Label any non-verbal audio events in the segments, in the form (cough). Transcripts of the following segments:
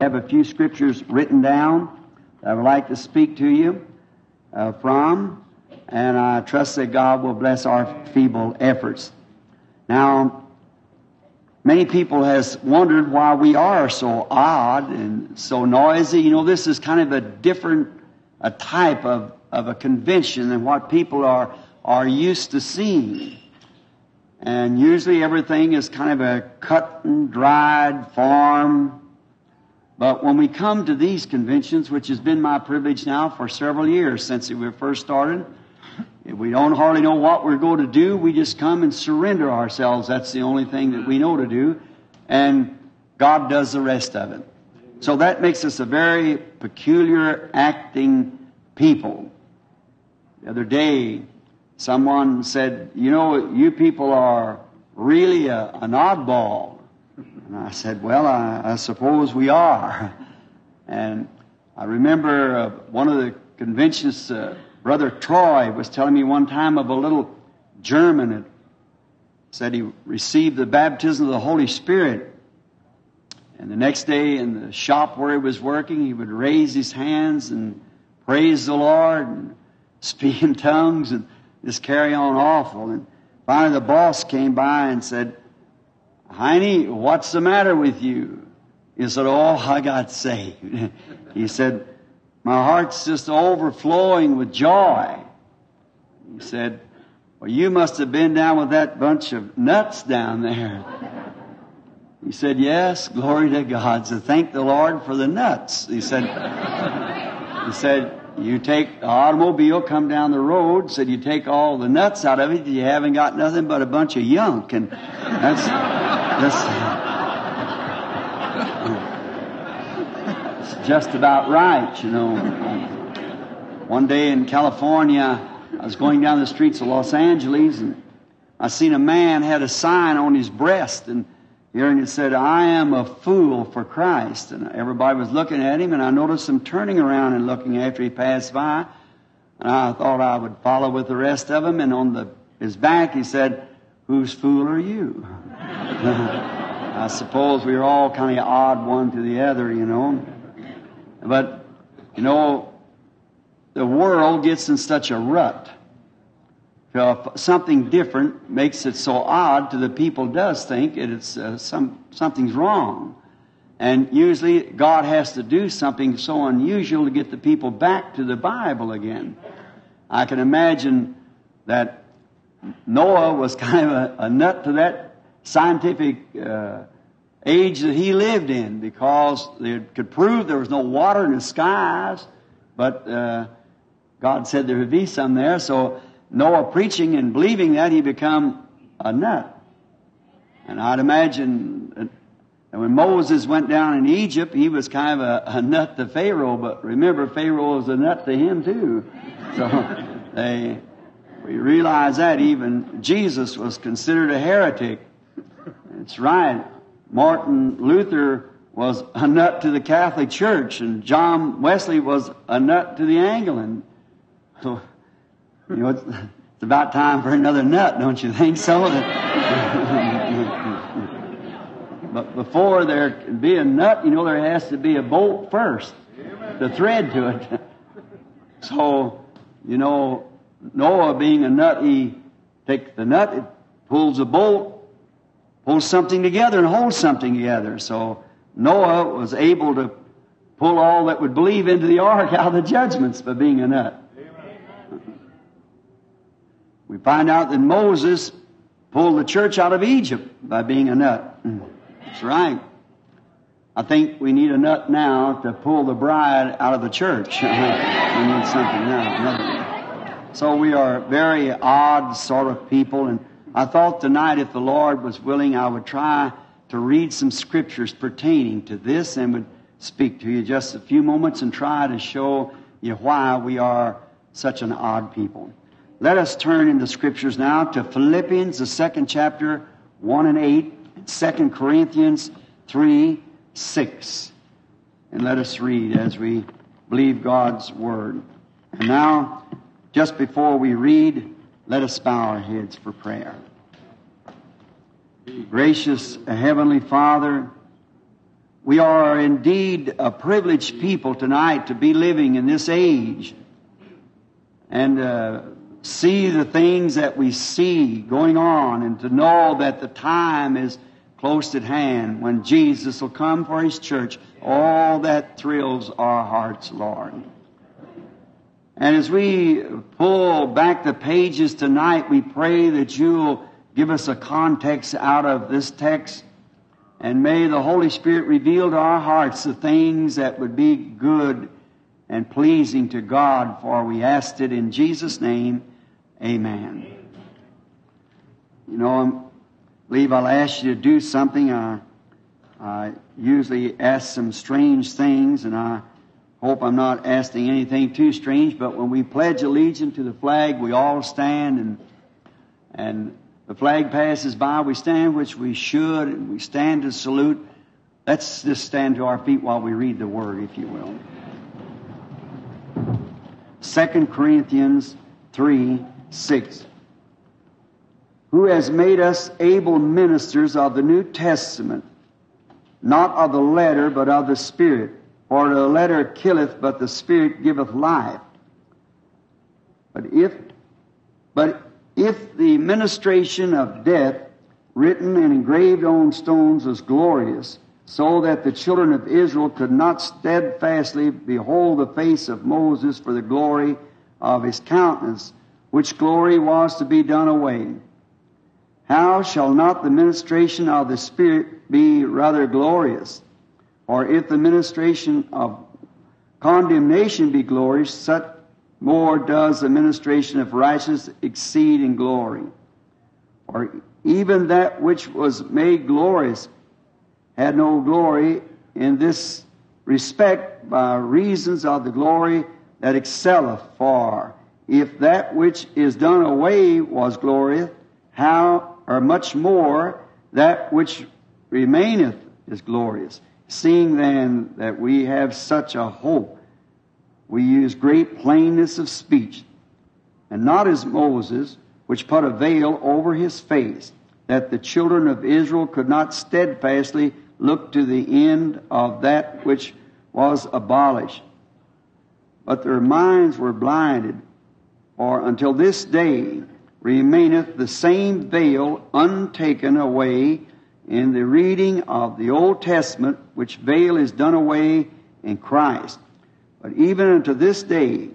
have a few scriptures written down that I would like to speak to you uh, from, and I trust that God will bless our feeble efforts. Now, many people has wondered why we are so odd and so noisy. You know, this is kind of a different a type of, of a convention than what people are are used to seeing. And usually everything is kind of a cut and dried form. But when we come to these conventions, which has been my privilege now for several years since we first started, we don't hardly know what we're going to do, we just come and surrender ourselves. That's the only thing that we know to do. And God does the rest of it. So that makes us a very peculiar acting people. The other day, someone said, You know, you people are really a, an oddball. And I said, Well, I, I suppose we are. And I remember uh, one of the conventions, uh, Brother Troy was telling me one time of a little German that said he received the baptism of the Holy Spirit. And the next day in the shop where he was working, he would raise his hands and praise the Lord and (laughs) speak in tongues and just carry on awful. And finally the boss came by and said, Heine, what's the matter with you? He said, Oh, I got saved. (laughs) he said, My heart's just overflowing with joy. He said, Well, you must have been down with that bunch of nuts down there. (laughs) He said, Yes, glory to God. So thank the Lord for the nuts. He said, (laughs) He said, you take the automobile, come down the road, said you take all the nuts out of it, you haven't got nothing but a bunch of yunk. And that's, that's, it's just about right, you know. One day in California, I was going down the streets of Los Angeles and I seen a man had a sign on his breast and and it said, I am a fool for Christ. And everybody was looking at him, and I noticed him turning around and looking after he passed by. And I thought I would follow with the rest of them. And on the, his back, he said, Whose fool are you? (laughs) I suppose we were all kind of odd one to the other, you know. But, you know, the world gets in such a rut. If something different makes it so odd to the people does think it's uh, some something's wrong. And usually god has to do something so unusual to get the people back to the bible again. I can imagine that noah was (laughs) kind of a, a nut to that scientific uh, age that he lived in because they could prove there was no water in the skies but uh, god said there would be some there so Noah preaching and believing that, he become a nut. And I'd imagine that when Moses went down in Egypt, he was kind of a, a nut to Pharaoh, but remember, Pharaoh was a nut to him too. So (laughs) they, we realize that even Jesus was considered a heretic. It's right. Martin Luther was a nut to the Catholic Church, and John Wesley was a nut to the Anglican. So you know, it's, it's about time for another nut, don't you think so? (laughs) but before there can be a nut, you know, there has to be a bolt first, the thread to it. (laughs) so, you know, Noah being a nut, he takes the nut, it pulls a bolt, pulls something together and holds something together. So Noah was able to pull all that would believe into the ark (laughs) out of the judgments by being a nut. We find out that Moses pulled the church out of Egypt by being a nut. That's right. I think we need a nut now to pull the bride out of the church. (laughs) we need something now. So we are very odd sort of people, and I thought tonight, if the Lord was willing, I would try to read some scriptures pertaining to this and would speak to you just a few moments and try to show you why we are such an odd people. Let us turn in the scriptures now to Philippians, the second chapter, 1 and 8, and 2 Corinthians 3, 6. And let us read as we believe God's word. And now, just before we read, let us bow our heads for prayer. Gracious Heavenly Father, we are indeed a privileged people tonight to be living in this age and uh, see the things that we see going on and to know that the time is close at hand when Jesus will come for His church. All that thrills our hearts, Lord. And as we pull back the pages tonight, we pray that you'll give us a context out of this text. And may the Holy Spirit reveal to our hearts the things that would be good and pleasing to God, for we asked it in Jesus' name. Amen. You know, um, I believe I'll ask you to do something. I, I usually ask some strange things, and I hope I'm not asking anything too strange, but when we pledge allegiance to the flag, we all stand and, and the flag passes by, we stand, which we should, and we stand to salute. Let's just stand to our feet while we read the word, if you will. 2 Corinthians 3 6. Who has made us able ministers of the New Testament, not of the letter, but of the Spirit. For the letter killeth, but the Spirit giveth life. But if, but if the ministration of death, written and engraved on stones, was glorious, so that the children of Israel could not steadfastly behold the face of Moses for the glory of his countenance, which glory was to be done away. How shall not the ministration of the Spirit be rather glorious? Or if the ministration of condemnation be glorious, such more does the ministration of righteousness exceed in glory. Or even that which was made glorious had no glory in this respect by reasons of the glory that excelleth far. If that which is done away was glorious, how or much more that which remaineth is glorious. Seeing then that we have such a hope, we use great plainness of speech, and not as Moses, which put a veil over his face, that the children of Israel could not steadfastly look to the end of that which was abolished. But their minds were blinded, for until this day remaineth the same veil untaken away in the reading of the Old Testament, which veil is done away in Christ. But even unto this day,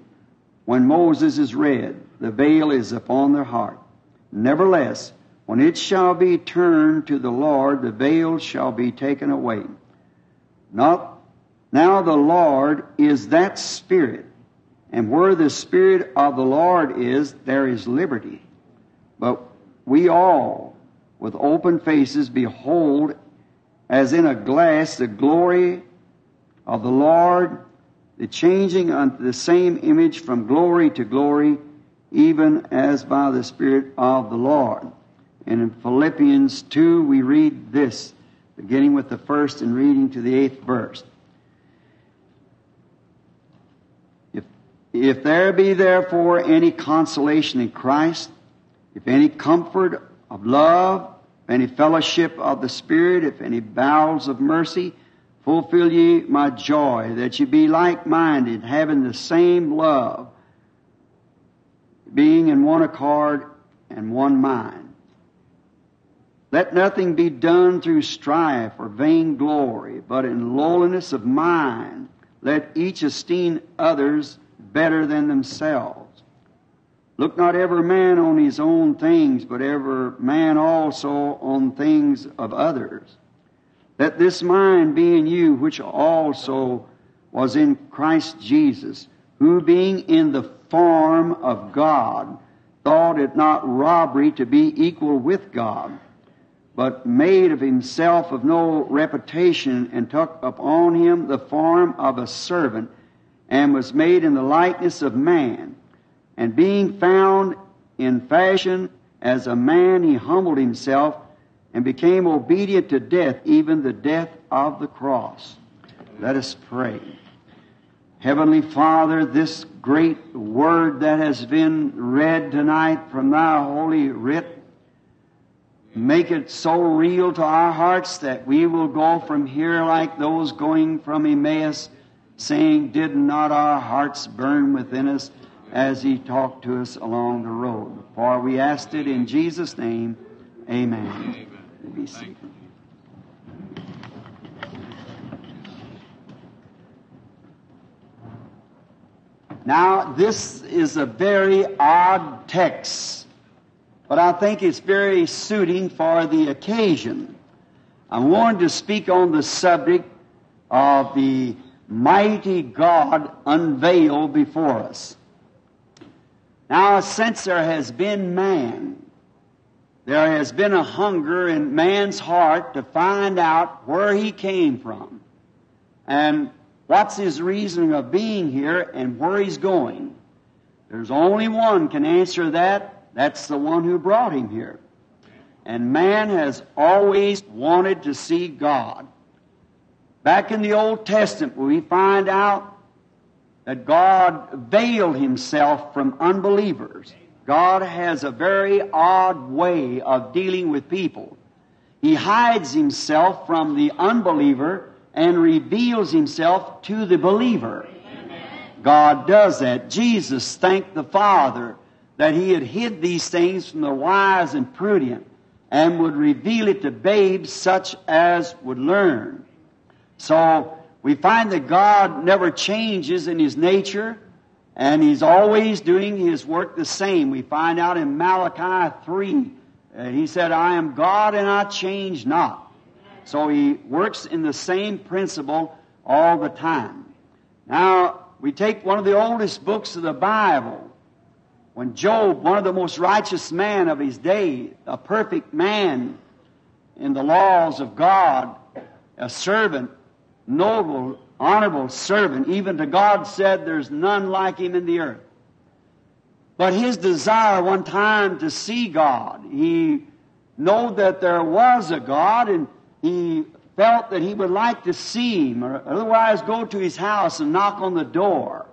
when Moses is read, the veil is upon their heart. Nevertheless, when it shall be turned to the Lord, the veil shall be taken away. Not, now the Lord is that Spirit, and where the Spirit of the Lord is, there is liberty. But we all, with open faces, behold as in a glass the glory of the Lord, the changing unto the same image from glory to glory, even as by the Spirit of the Lord. And in Philippians 2, we read this, beginning with the first and reading to the eighth verse. If, if there be therefore any consolation in Christ, if any comfort of love, any fellowship of the Spirit, if any bowels of mercy, fulfill ye my joy, that ye be like minded, having the same love, being in one accord and one mind. Let nothing be done through strife or vainglory, but in lowliness of mind, let each esteem others better than themselves. Look not every man on his own things, but every man also on things of others. Let this mind be in you, which also was in Christ Jesus, who being in the form of God, thought it not robbery to be equal with God but made of himself of no reputation, and took upon him the form of a servant, and was made in the likeness of man. And being found in fashion as a man, he humbled himself and became obedient to death, even the death of the cross. Let us pray. Heavenly Father, this great word that has been read tonight from thy holy writ Make it so real to our hearts that we will go from here like those going from Emmaus, saying, Did not our hearts burn within us as he talked to us along the road? For we asked it in Jesus' name. Amen. Seated. Now, this is a very odd text, but I think it's very suiting for the occasion. I'm wanted to speak on the subject of the mighty God unveiled before us. Now, since there has been man, there has been a hunger in man's heart to find out where he came from. And What's his reason of being here and where he's going? There's only one can answer that. That's the one who brought him here. And man has always wanted to see God. Back in the Old Testament, we find out that God veiled himself from unbelievers. God has a very odd way of dealing with people. He hides himself from the unbeliever and reveals himself to the believer. God does that. Jesus thanked the Father that he had hid these things from the wise and prudent and would reveal it to babes such as would learn. So we find that God never changes in his nature and he's always doing his work the same. We find out in Malachi 3, uh, he said, I am God and I change not. So he works in the same principle all the time. Now, we take one of the oldest books of the Bible. When Job, one of the most righteous men of his day, a perfect man in the laws of God, a servant, noble, honorable servant, even to God said, There's none like him in the earth. But his desire one time to see God, he knew that there was a God, and he felt that he would like to see him, or otherwise go to his house and knock on the door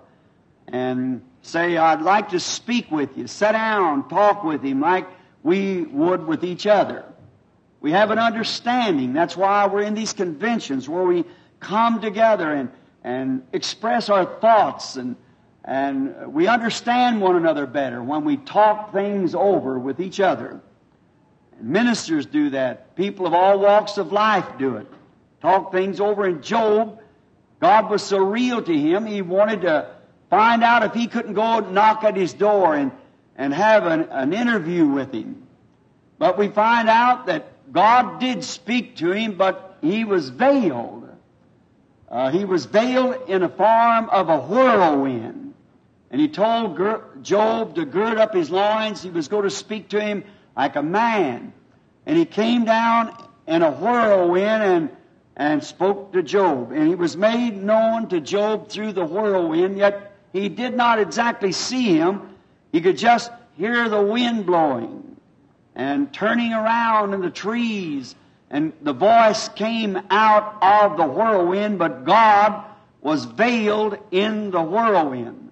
and say, I'd like to speak with you. Sit down, talk with him like we would with each other. We have an understanding. That's why we're in these conventions where we come together and, and express our thoughts and, and we understand one another better when we talk things over with each other. Ministers do that. People of all walks of life do it. Talk things over. In Job, God was so real to him, he wanted to find out if he couldn't go knock at his door and, and have an, an interview with him. But we find out that God did speak to him, but he was veiled. Uh, he was veiled in a form of a whirlwind. And he told Job to gird up his loins. He was going to speak to him like a man. And he came down in a whirlwind and, and spoke to Job. And he was made known to Job through the whirlwind, yet he did not exactly see him. He could just hear the wind blowing and turning around in the trees. And the voice came out of the whirlwind, but God was veiled in the whirlwind.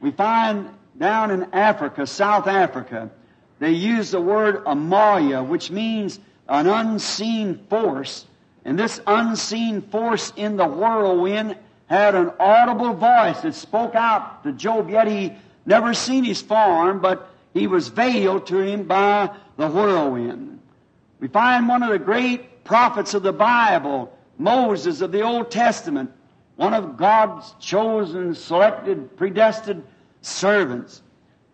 We find down in Africa, South Africa, they use the word amaya, which means an unseen force. And this unseen force in the whirlwind had an audible voice that spoke out to Job, yet he never seen his form, but he was veiled to him by the whirlwind. We find one of the great prophets of the Bible, Moses of the Old Testament, one of God's chosen, selected, predestined servants.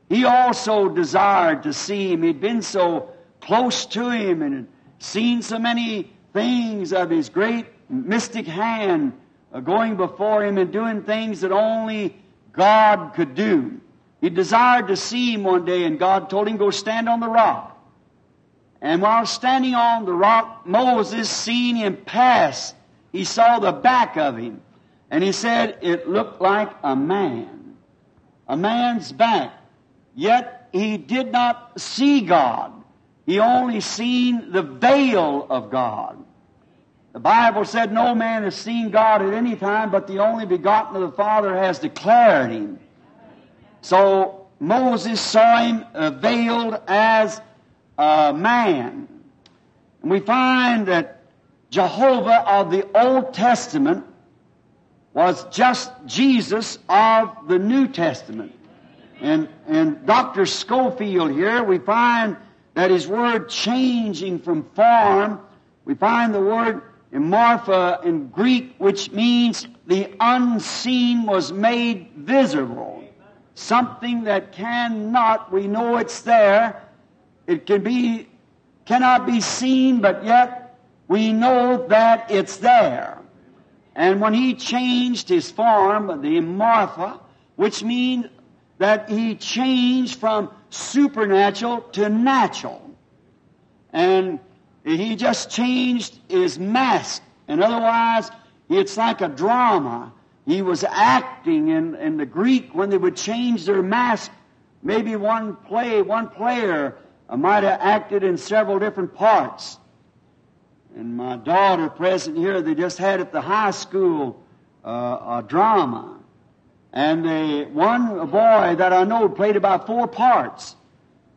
He also desired to see him. He'd been so close to him and seen so many things of his great mystic hand uh, going before him and doing things that only God could do. He desired to see him one day, and God told him, Go stand on the rock. And while standing on the rock, Moses seen him pass. He saw the back of him. And he said, It looked like a man. A man's back. Yet he did not see God. He only seen the veil of God. The Bible said no man has seen God at any time, but the only begotten of the Father has declared him. So Moses saw him uh, veiled as a man. And we find that Jehovah of the Old Testament was just Jesus of the New Testament. And, and Dr. Scofield here, we find that his word changing from form, we find the word morpha in Greek, which means the unseen was made visible. Something that cannot, we know it's there. It can be, cannot be seen, but yet we know that it's there. And when he changed his form, the morpha, which means that he changed from supernatural to natural. And he just changed his mask. And otherwise, it's like a drama. He was acting in, in the Greek when they would change their mask. Maybe one play, one player might have acted in several different parts. And my daughter present here, they just had at the high school uh, a drama. And they, one boy that I know played about four parts.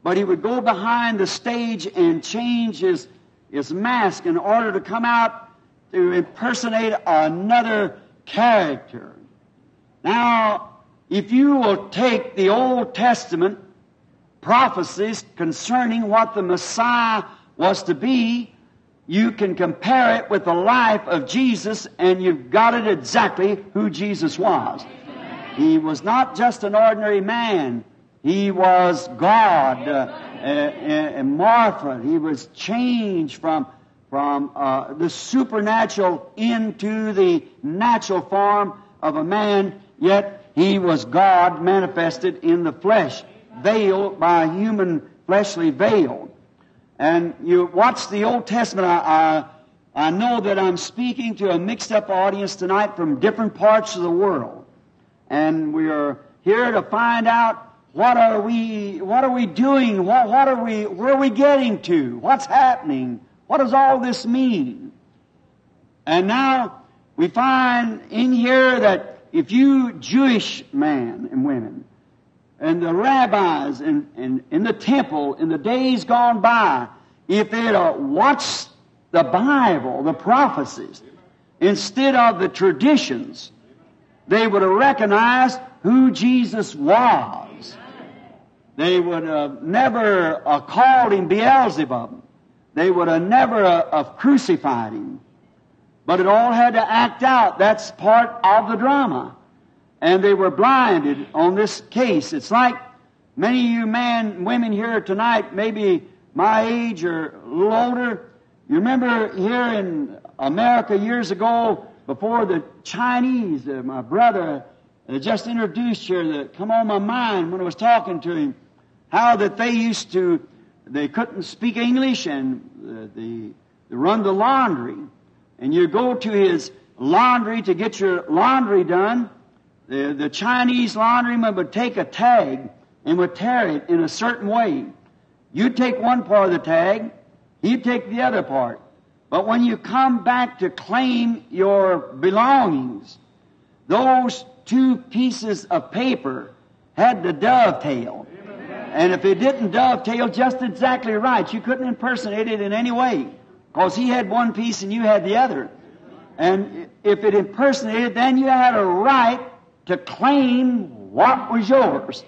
But he would go behind the stage and change his, his mask in order to come out to impersonate another character. Now, if you will take the Old Testament prophecies concerning what the Messiah was to be, you can compare it with the life of Jesus and you've got it exactly who Jesus was. He was not just an ordinary man. He was God, uh, and morpha. He was changed from from uh, the supernatural into the natural form of a man. Yet he was God manifested in the flesh, veiled by a human fleshly veil. And you watch the Old Testament. I, I, I know that I'm speaking to a mixed up audience tonight from different parts of the world. And we are here to find out what are we, what are we doing? What, what are we, where are we getting to? What's happening? What does all this mean? And now we find in here that if you Jewish men and women and the rabbis in, in, in the temple in the days gone by, if they'd uh, watched the Bible, the prophecies, instead of the traditions, they would have recognized who Jesus was. They would have never uh, called him Beelzebub. They would have never uh, crucified him. But it all had to act out. That's part of the drama. And they were blinded on this case. It's like many of you men, women here tonight, maybe my age or a little older. You remember here in America years ago, before the Chinese, uh, my brother uh, just introduced here that come on my mind when I was talking to him, how that they used to, they couldn't speak English and uh, they, they run the laundry. And you go to his laundry to get your laundry done. The, the Chinese laundryman would take a tag and would tear it in a certain way. You'd take one part of the tag, he'd take the other part. But when you come back to claim your belongings, those two pieces of paper had to dovetail. And if it didn't dovetail just exactly right, you couldn't impersonate it in any way. Because he had one piece and you had the other. And if it impersonated, then you had a right to claim what was yours.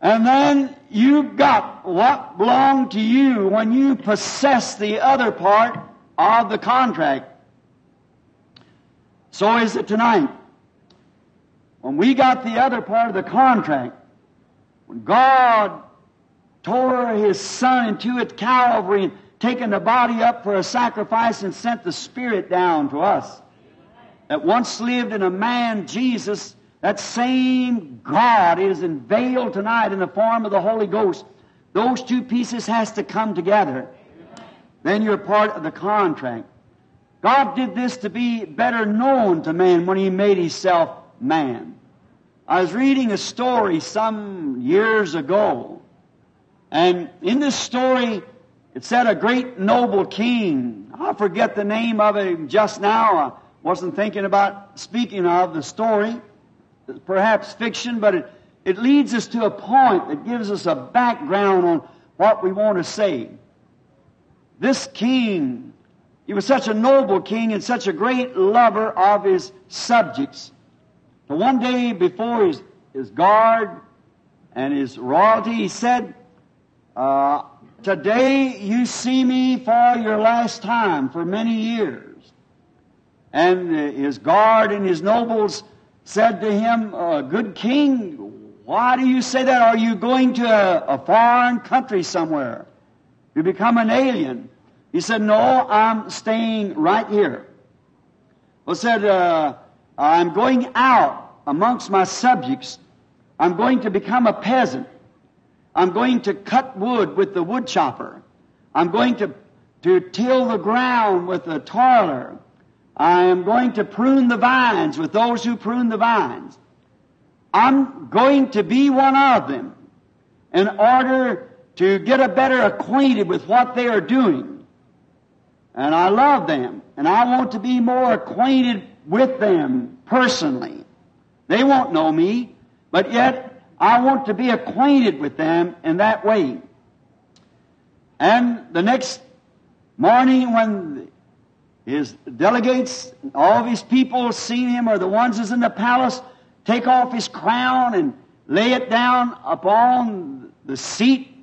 And then you got what belonged to you when you possessed the other part of the contract. So is it tonight. When we got the other part of the contract, when God tore His Son into at Calvary and taken the body up for a sacrifice and sent the Spirit down to us, that once lived in a man, Jesus, that same God is unveiled tonight in the form of the Holy Ghost. Those two pieces has to come together. Then you're part of the contract. God did this to be better known to man when He made Himself man. I was reading a story some years ago, and in this story, it said a great noble king. I forget the name of it just now. Wasn't thinking about speaking of the story perhaps fiction, but it, it leads us to a point that gives us a background on what we want to say. This king, he was such a noble king and such a great lover of his subjects. So one day before his, his guard and his royalty, he said, uh, Today you see me for your last time for many years. And his guard and his nobles said to him, uh, Good king, why do you say that? Are you going to a, a foreign country somewhere? You become an alien. He said, No, I'm staying right here. Well, said, uh, I'm going out amongst my subjects. I'm going to become a peasant. I'm going to cut wood with the wood chopper. I'm going to, to till the ground with the toiler. I am going to prune the vines with those who prune the vines. I'm going to be one of them in order to get a better acquainted with what they are doing. And I love them, and I want to be more acquainted with them personally. They won't know me, but yet I want to be acquainted with them in that way. And the next morning when his delegates, all of his people seen him, or the ones that's in the palace, take off his crown and lay it down upon the seat,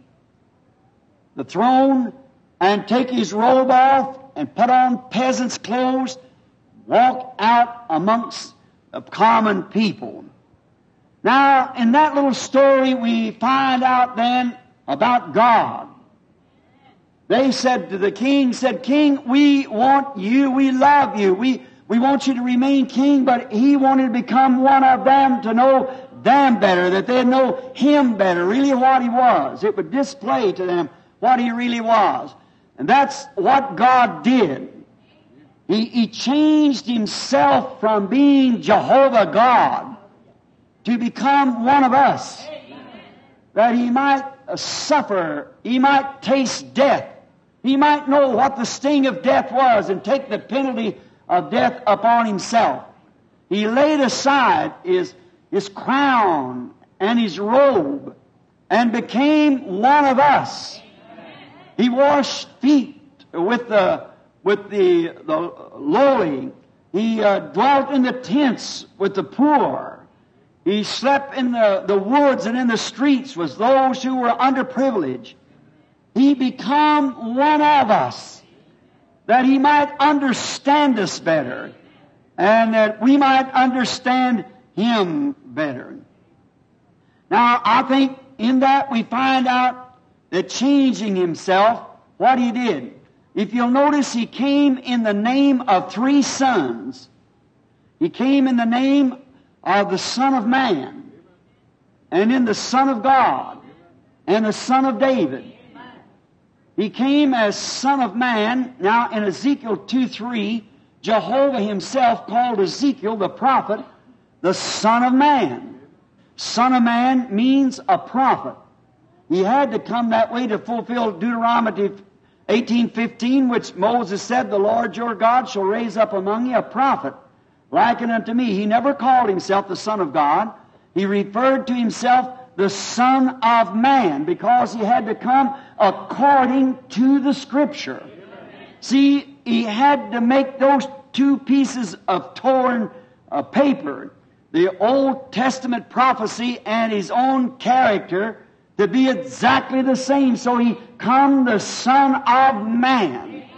the throne, and take his robe off and put on peasant's clothes, walk out amongst the common people. Now, in that little story, we find out then about God. They said to the king, said, King, we want you, we love you, we, we want you to remain king, but he wanted to become one of them to know them better, that they'd know him better, really what he was. It would display to them what he really was. And that's what God did. He, he changed himself from being Jehovah God to become one of us. That he might suffer, he might taste death, he might know what the sting of death was and take the penalty of death upon himself. He laid aside his, his crown and his robe and became one of us. He washed feet with the, with the, the lowly. He uh, dwelt in the tents with the poor. He slept in the, the woods and in the streets with those who were underprivileged. He become one of us that he might understand us better and that we might understand him better. Now, I think in that we find out that changing himself, what he did. If you'll notice, he came in the name of three sons. He came in the name of the Son of Man, and in the Son of God, and the Son of David. He came as Son of Man. Now in Ezekiel 2 3, Jehovah himself called Ezekiel the prophet the Son of Man. Son of Man means a prophet. He had to come that way to fulfill Deuteronomy 18:15, which Moses said, "The Lord your God shall raise up among you a prophet likened unto me. He never called himself the Son of God. He referred to himself the Son of Man because he had to come according to the Scripture. See, he had to make those two pieces of torn uh, paper, the Old Testament prophecy and his own character, to be exactly the same. So he come the Son of Man.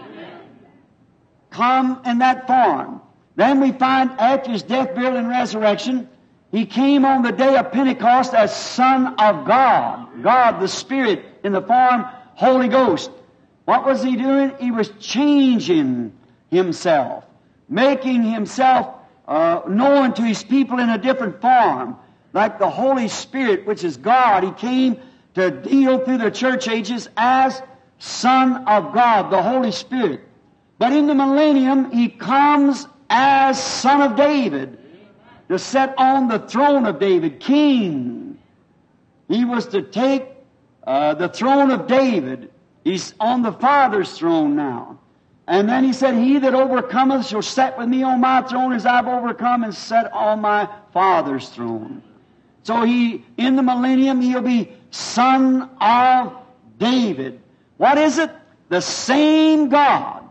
Come in that form. Then we find after his death, burial, and resurrection, he came on the day of Pentecost as Son of God. God, the Spirit, in the form Holy Ghost. What was he doing? He was changing himself, making himself uh, known to his people in a different form. Like the Holy Spirit, which is God, he came to deal through the church ages as Son of God, the Holy Spirit. But in the millennium, he comes as son of David to sit on the throne of David, king. He was to take uh, the throne of David. He's on the Father's throne now. And then he said, He that overcometh shall sit with me on my throne as I've overcome and sat on my Father's throne. So he, in the millennium, he'll be son of David. What is it? The same God.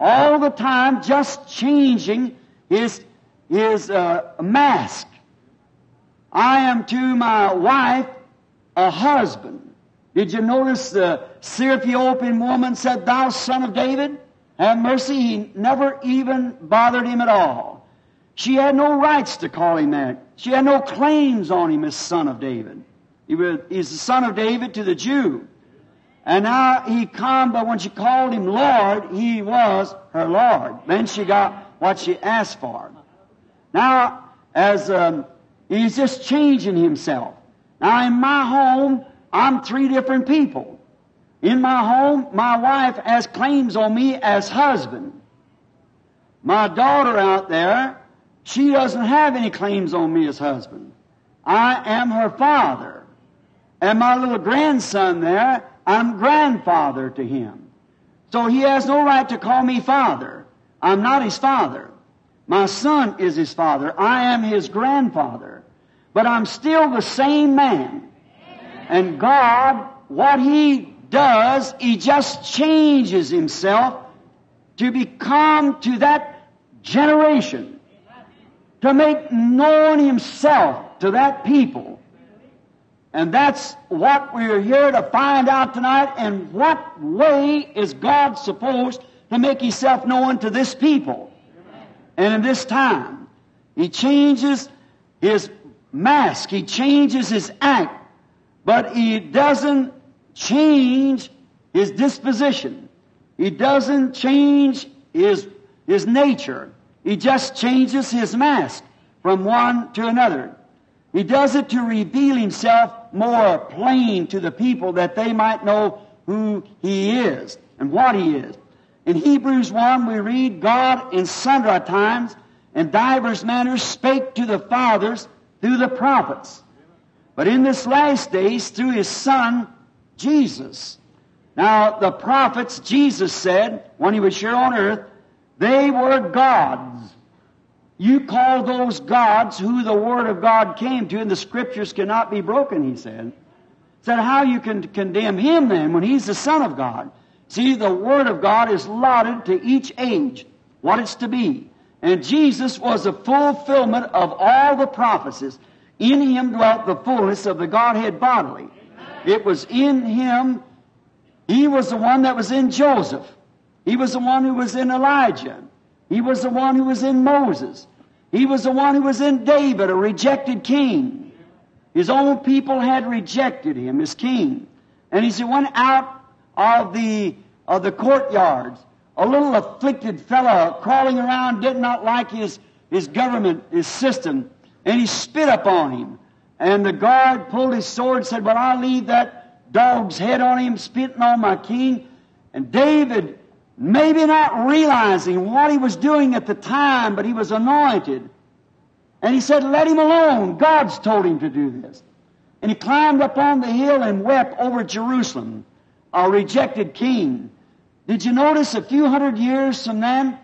All the time just changing his, his a mask. I am to my wife a husband. Did you notice the Syrophoenician woman said, Thou son of David? Have mercy. He never even bothered him at all. She had no rights to call him that. She had no claims on him as son of David. He was, he's the son of David to the Jew. And now he come, but when she called him Lord, he was her Lord. Then she got what she asked for. Now, as um, he's just changing himself. Now, in my home, I'm three different people. In my home, my wife has claims on me as husband. My daughter out there, she doesn't have any claims on me as husband. I am her father. And my little grandson there, I'm grandfather to him. So he has no right to call me father. I'm not his father. My son is his father. I am his grandfather. But I'm still the same man. And God, what he does, he just changes himself to become to that generation, to make known himself to that people. And that's what we're here to find out tonight. And what way is God supposed to make Himself known to this people? And in this time, He changes His mask, He changes His act, but He doesn't change His disposition. He doesn't change His, His nature. He just changes His mask from one to another. He does it to reveal himself more plain to the people that they might know who he is and what he is. In Hebrews 1 we read, God in sundry times and divers manners spake to the fathers through the prophets. But in this last days through his son, Jesus. Now the prophets, Jesus said, when he was here on earth, they were gods. You call those gods who the Word of God came to, and the Scriptures cannot be broken, he said. Said, how you can condemn him then when he's the Son of God? See, the Word of God is allotted to each age, what it's to be. And Jesus was the fulfillment of all the prophecies. In him dwelt the fullness of the Godhead bodily. It was in him, he was the one that was in Joseph. He was the one who was in Elijah. He was the one who was in Moses. He was the one who was in David, a rejected king. His own people had rejected him as king. And he went out of the, of the courtyards. A little afflicted fellow crawling around did not like his, his government, his system, and he spit upon him. And the guard pulled his sword and said, Well, I'll leave that dog's head on him, spitting on my king. And David maybe not realizing what he was doing at the time, but he was anointed. And he said, Let him alone. God's told him to do this. And he climbed up on the hill and wept over Jerusalem, a rejected king. Did you notice a few hundred years from then,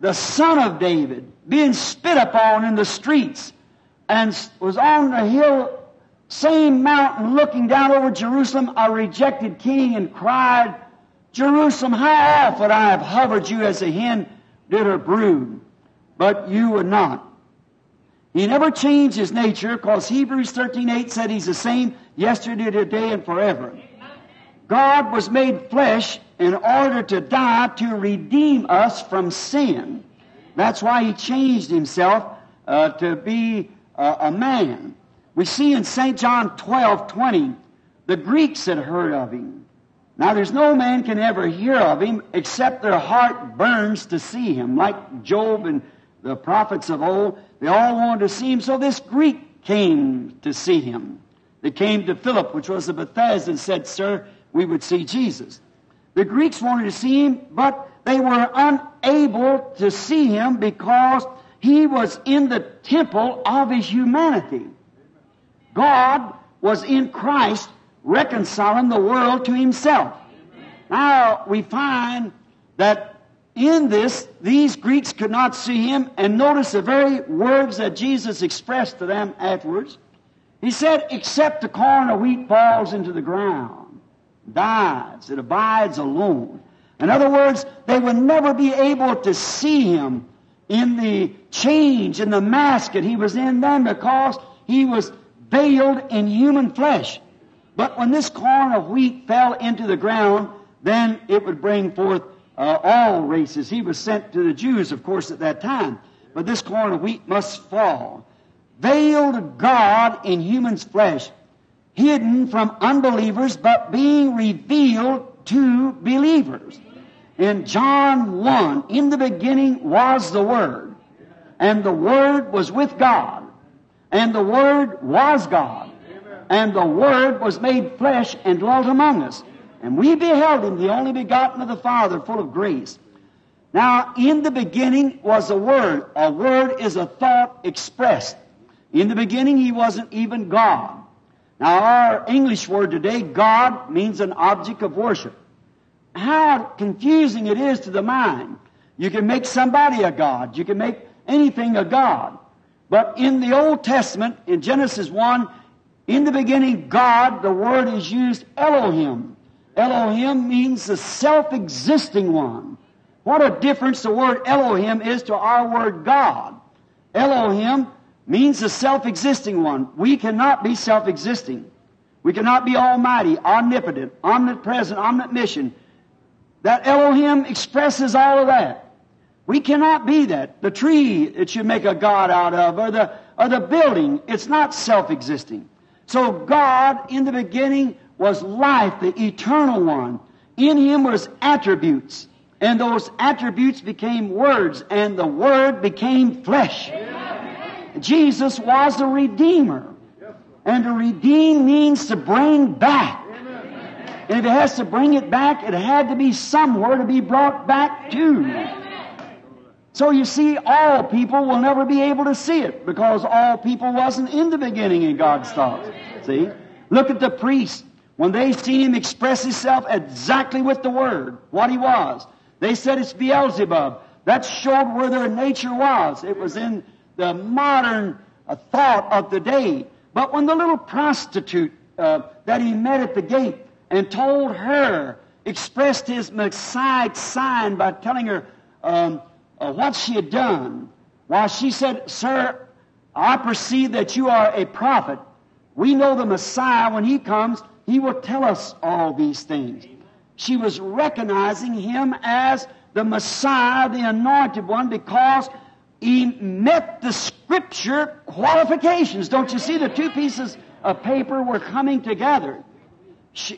the son of David being spit upon in the streets and was on the hill, same mountain, looking down over Jerusalem, a rejected king, and cried, Jerusalem, how oft would I have hovered you as a hen did her brood, but you would not. He never changed his nature because Hebrews 13.8 said he's the same yesterday, today, and forever. God was made flesh in order to die to redeem us from sin. That's why he changed himself uh, to be uh, a man. We see in St. John 12:20, the Greeks had heard of him. Now, there's no man can ever hear of him except their heart burns to see him, like Job and the prophets of old. They all wanted to see him, so this Greek came to see him. They came to Philip, which was the Bethsaida, and said, Sir, we would see Jesus. The Greeks wanted to see him, but they were unable to see him because he was in the temple of his humanity. God was in Christ reconciling the world to himself. Now we find that in this, these Greeks could not see him, and notice the very words that Jesus expressed to them afterwards. He said, Except the corn of wheat falls into the ground, dies. It abides alone. In other words, they would never be able to see him in the change, in the mask that he was in then because he was veiled in human flesh. But when this corn of wheat fell into the ground, then it would bring forth uh, all races. He was sent to the Jews, of course, at that time. But this corn of wheat must fall. Veiled God in human's flesh, hidden from unbelievers, but being revealed to believers. In John 1, in the beginning was the Word, and the Word was with God, and the Word was God, and the Word was made flesh and dwelt among us. And we beheld him, the only begotten of the Father, full of grace. Now, in the beginning was a word. A word is a thought expressed. In the beginning, he wasn't even God. Now, our English word today, God, means an object of worship. How confusing it is to the mind. You can make somebody a God. You can make anything a God. But in the Old Testament, in Genesis 1, in the beginning, God, the word is used Elohim. Elohim means the self-existing one. What a difference the word Elohim is to our word God. Elohim means the self-existing one. We cannot be self-existing. We cannot be almighty, omnipotent, omnipresent, omniscient. That Elohim expresses all of that. We cannot be that. The tree that you make a God out of, or the, or the building, it's not self-existing. So God, in the beginning, was life, the eternal one. In him was attributes. And those attributes became words, and the Word became flesh. Jesus was the Redeemer. And to redeem means to bring back. And if it has to bring it back, it had to be somewhere to be brought back to. So you see, all people will never be able to see it because all people wasn't in the beginning in God's thoughts. See? Look at the priest. When they seen him express himself exactly with the word, what he was, they said it's Beelzebub. That showed where their nature was. It was in the modern uh, thought of the day. But when the little prostitute uh, that he met at the gate and told her, expressed his Messiah sign by telling her um, uh, what she had done, while she said, Sir, I perceive that you are a prophet. We know the Messiah, when he comes, he will tell us all these things. She was recognizing him as the Messiah, the anointed one, because he met the scripture qualifications. Don't you see the two pieces of paper were coming together?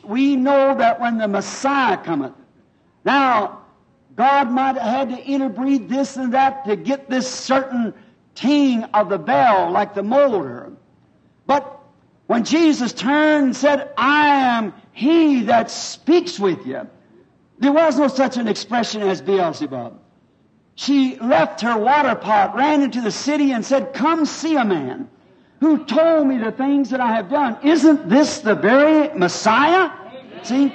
We know that when the Messiah cometh. Now, God might have had to interbreed this and that to get this certain ting of the bell, like the molder. But when Jesus turned and said, I am he that speaks with you, there was no such an expression as Beelzebub. She left her water pot, ran into the city, and said, Come see a man who told me the things that I have done. Isn't this the very Messiah? See?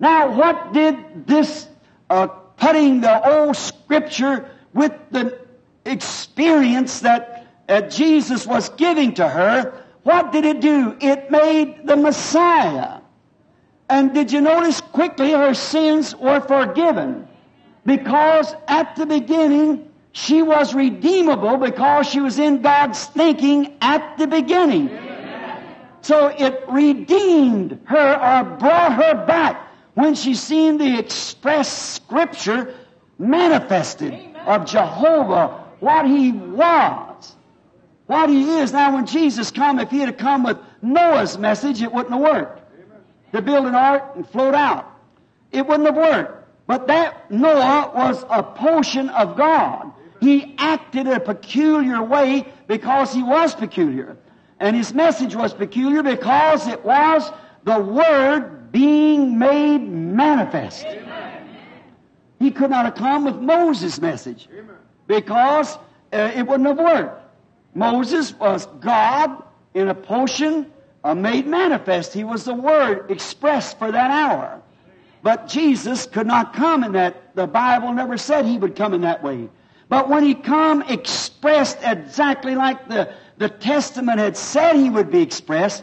Now, what did this uh, putting the old scripture with the experience that uh, Jesus was giving to her, what did it do? It made the Messiah. And did you notice quickly her sins were forgiven? Because at the beginning, she was redeemable because she was in God's thinking at the beginning. So it redeemed her or brought her back when she seen the express scripture manifested of Jehovah, what he was what he is. Now, when Jesus come, if he had come with Noah's message, it wouldn't have worked. To build an ark and float out. It wouldn't have worked. But that Noah was a portion of God. He acted in a peculiar way because he was peculiar. And his message was peculiar because it was the Word being made manifest. Amen. He could not have come with Moses' message because uh, it wouldn't have worked. Moses was God in a portion uh, made manifest. He was the Word expressed for that hour. But Jesus could not come in that. The Bible never said he would come in that way. But when he come expressed exactly like the, the Testament had said he would be expressed,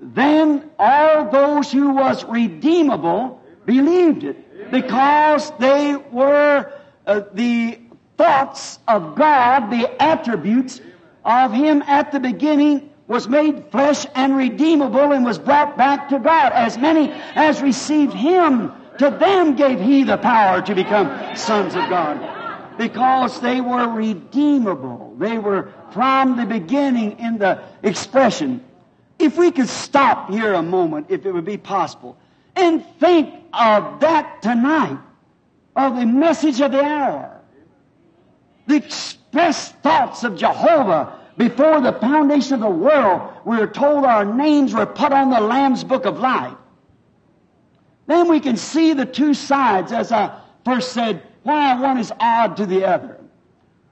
then all those who was redeemable believed it because they were uh, the thoughts of God, the attributes of Him at the beginning was made flesh and redeemable and was brought back to God. As many as received Him, to them gave He the power to become sons of God. Because they were redeemable. They were from the beginning in the expression. If we could stop here a moment, if it would be possible, and think of that tonight, of the message of the hour. The expressed thoughts of Jehovah before the foundation of the world, we are told our names were put on the Lamb's book of life. Then we can see the two sides, as I first said, why one is odd to the other.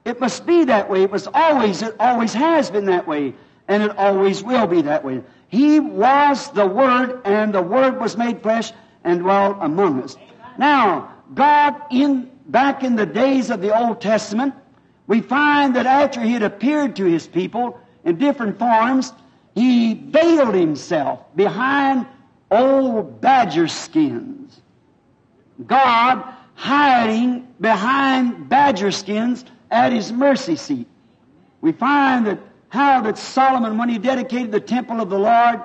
It must be that way. It was always, it always has been that way, and it always will be that way. He was the Word, and the Word was made flesh and dwelt among us. Now, God in, back in the days of the Old Testament, we find that after he had appeared to his people in different forms, he veiled himself behind old badger skins. God hiding behind badger skins at his mercy seat. We find that how that Solomon, when he dedicated the temple of the Lord,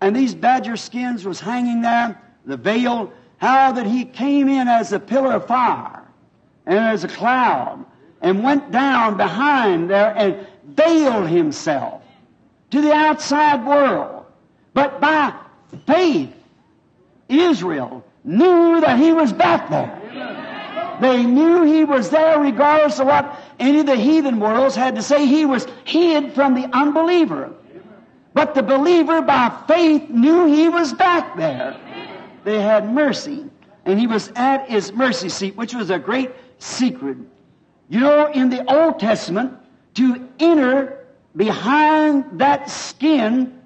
and these badger skins was hanging there, the veil, how that he came in as a pillar of fire and as a cloud and went down behind there and veiled himself to the outside world. But by faith, Israel knew that he was back there. They knew he was there regardless of what any of the heathen worlds had to say. He was hid from the unbeliever. But the believer by faith knew he was back there. They had mercy. And he was at his mercy seat, which was a great secret. You know, in the Old Testament, to enter behind that skin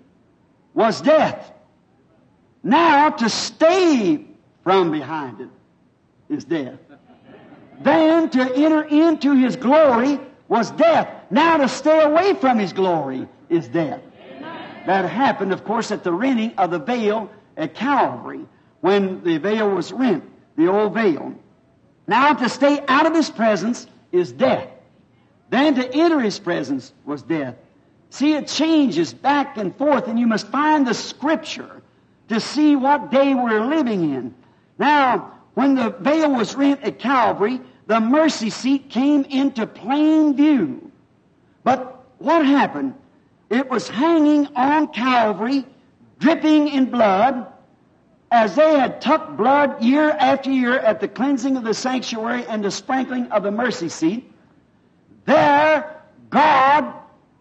was death. Now, to stay from behind it is death. Then to enter into his glory was death. Now to stay away from his glory is death. That happened, of course, at the rending of the veil at Calvary when the veil was rent, the old veil. Now to stay out of his presence is death. Then to enter his presence was death. See, it changes back and forth, and you must find the scripture to see what day we're living in. Now, when the veil was rent at Calvary, the mercy seat came into plain view. But what happened? It was hanging on Calvary, dripping in blood, as they had tucked blood year after year at the cleansing of the sanctuary and the sprinkling of the mercy seat, there God,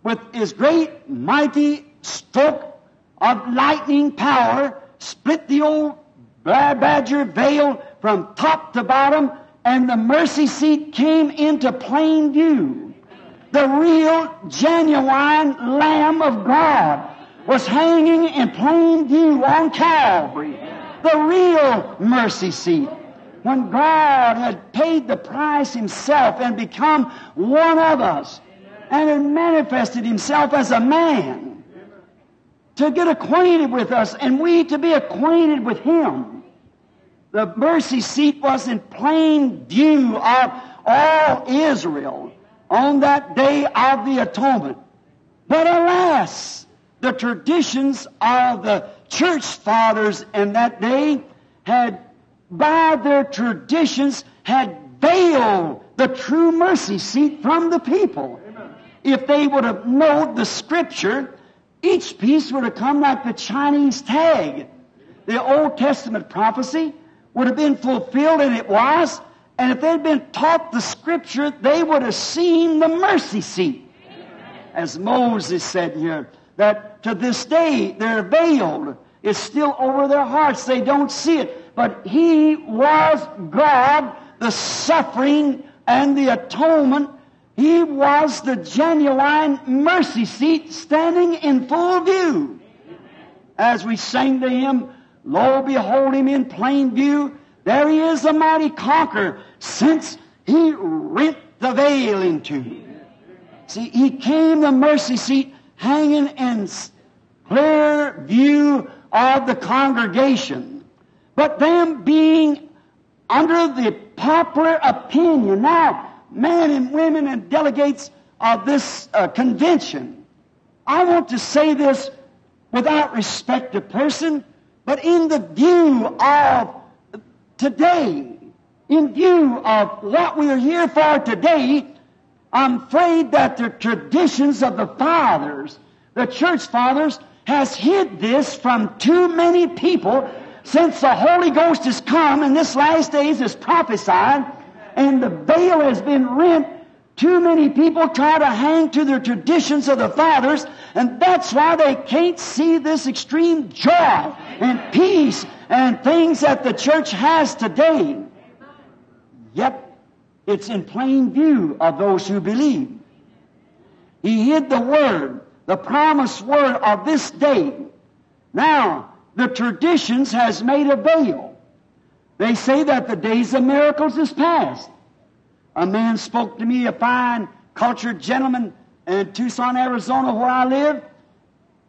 with his great mighty stroke of lightning power, split the old badger veil from top to bottom, and the mercy seat came into plain view. The real, genuine Lamb of God was hanging in plain view on Calvary the real mercy seat. When God had paid the price Himself and become one of us and had manifested Himself as a man to get acquainted with us and we to be acquainted with Him. The mercy seat was in plain view of all Israel on that day of the atonement. But alas, the traditions of the church fathers in that day had, by their traditions, had veiled the true mercy seat from the people. Amen. If they would have known the scripture, each piece would have come like the Chinese tag. The Old Testament prophecy would have been fulfilled, and it was. And if they'd been taught the scripture, they would have seen the mercy seat. As Moses said here, that to this day they're veiled. It's still over their hearts. They don't see it. But He was God, the suffering and the atonement. He was the genuine mercy seat standing in full view. As we sang to Him, Lo, behold Him in plain view. There He is, the mighty conqueror, since He rent the veil in two. See, He came the mercy seat hanging in clear view of the congregation. But them being under the popular opinion, now men and women and delegates of this uh, convention, I want to say this without respect to person, but in the view of today, in view of what we are here for today, I'm afraid that the traditions of the fathers, the church fathers, has hid this from too many people since the Holy Ghost has come and this last days is prophesied and the veil has been rent. Too many people try to hang to their traditions of the fathers and that's why they can't see this extreme joy and peace and things that the church has today. Yet it's in plain view of those who believe. He hid the word, the promised word of this day. Now, the traditions has made a veil. They say that the days of miracles is past. A man spoke to me, a fine, cultured gentleman in Tucson, Arizona, where I live.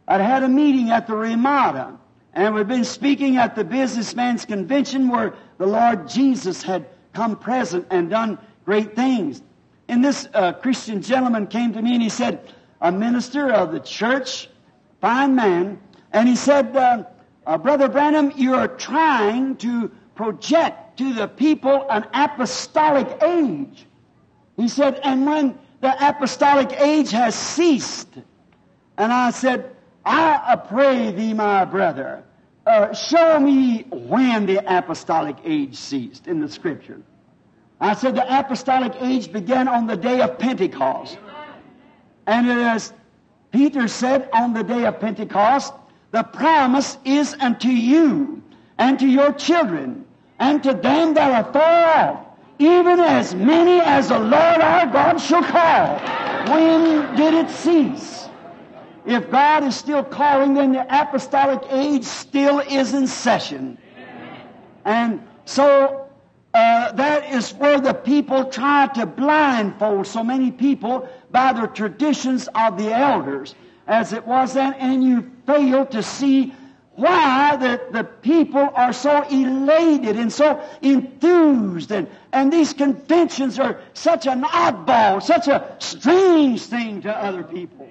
I'd had a meeting at the Ramada, and we'd been speaking at the businessman's convention where the Lord Jesus had come present and done great things. And this uh, Christian gentleman came to me and he said, a minister of the church, fine man, and he said, uh, uh, Brother Branham, you're trying to project to the people an apostolic age. He said, and when the apostolic age has ceased, and I said, I pray thee, my brother, uh, show me when the apostolic age ceased in the scripture. I said the apostolic age began on the day of Pentecost. And as Peter said on the day of Pentecost, the promise is unto you and to your children and to them that are far off, even as many as the Lord our God shall call. When did it cease? If God is still calling, then the apostolic age still is in session. And so uh, that is where the people try to blindfold so many people by the traditions of the elders, as it was then, and you fail to see why the, the people are so elated and so enthused and, and these conventions are such an oddball, such a strange thing to other people.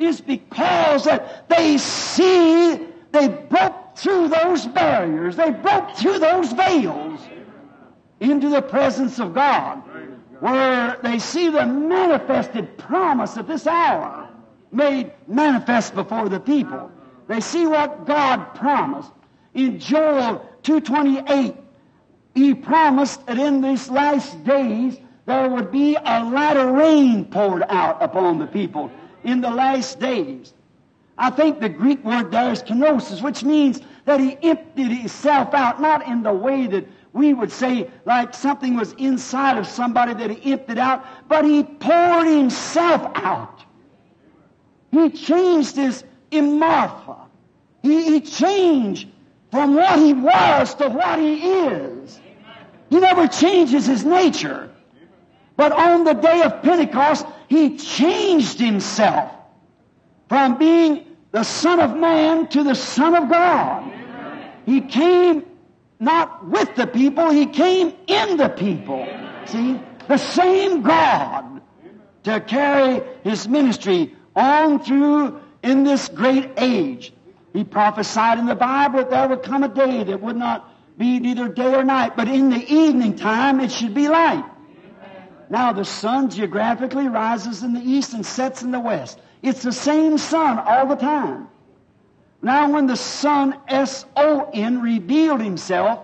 Is because that they see they broke through those barriers, they broke through those veils into the presence of God, where they see the manifested promise of this hour made manifest before the people. They see what God promised. In Joel 2.28, He promised that in these last days there would be a latter rain poured out upon the people in the last days. I think the Greek word there is kenosis, which means that he emptied himself out, not in the way that we would say like something was inside of somebody that he emptied out, but he poured himself out. He changed his morpha. He, he changed from what he was to what he is. He never changes his nature. But on the day of Pentecost, he changed himself from being the Son of Man to the Son of God. He came not with the people, he came in the people. See? The same God to carry his ministry on through in this great age. He prophesied in the Bible that there would come a day that would not be neither day or night, but in the evening time it should be light. Now the sun geographically rises in the east and sets in the west. It's the same sun all the time. Now, when the Son, S-O-N, revealed himself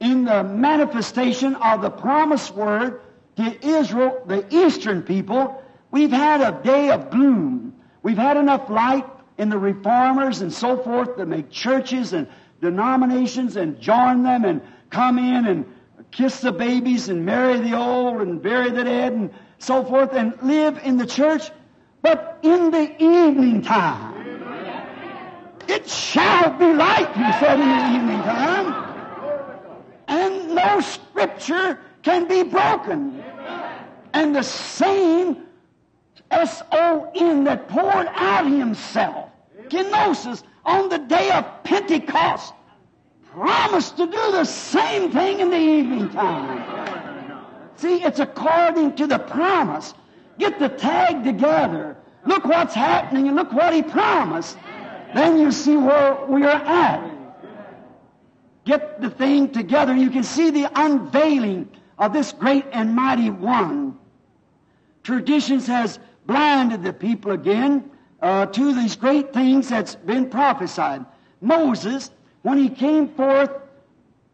in the manifestation of the promised word to Israel, the eastern people, we've had a day of gloom. We've had enough light in the reformers and so forth to make churches and denominations and join them and come in and kiss the babies and marry the old and bury the dead and so forth and live in the church. But in the evening time, it shall be light, he said in the evening time. And no scripture can be broken. And the same S-O-N that poured out himself Kenosis on the day of Pentecost promised to do the same thing in the evening time. See, it's according to the promise. Get the tag together. Look what's happening and look what he promised. Then you see where we are at. Get the thing together. You can see the unveiling of this great and mighty one. Traditions has blinded the people again uh, to these great things that's been prophesied. Moses, when he came forth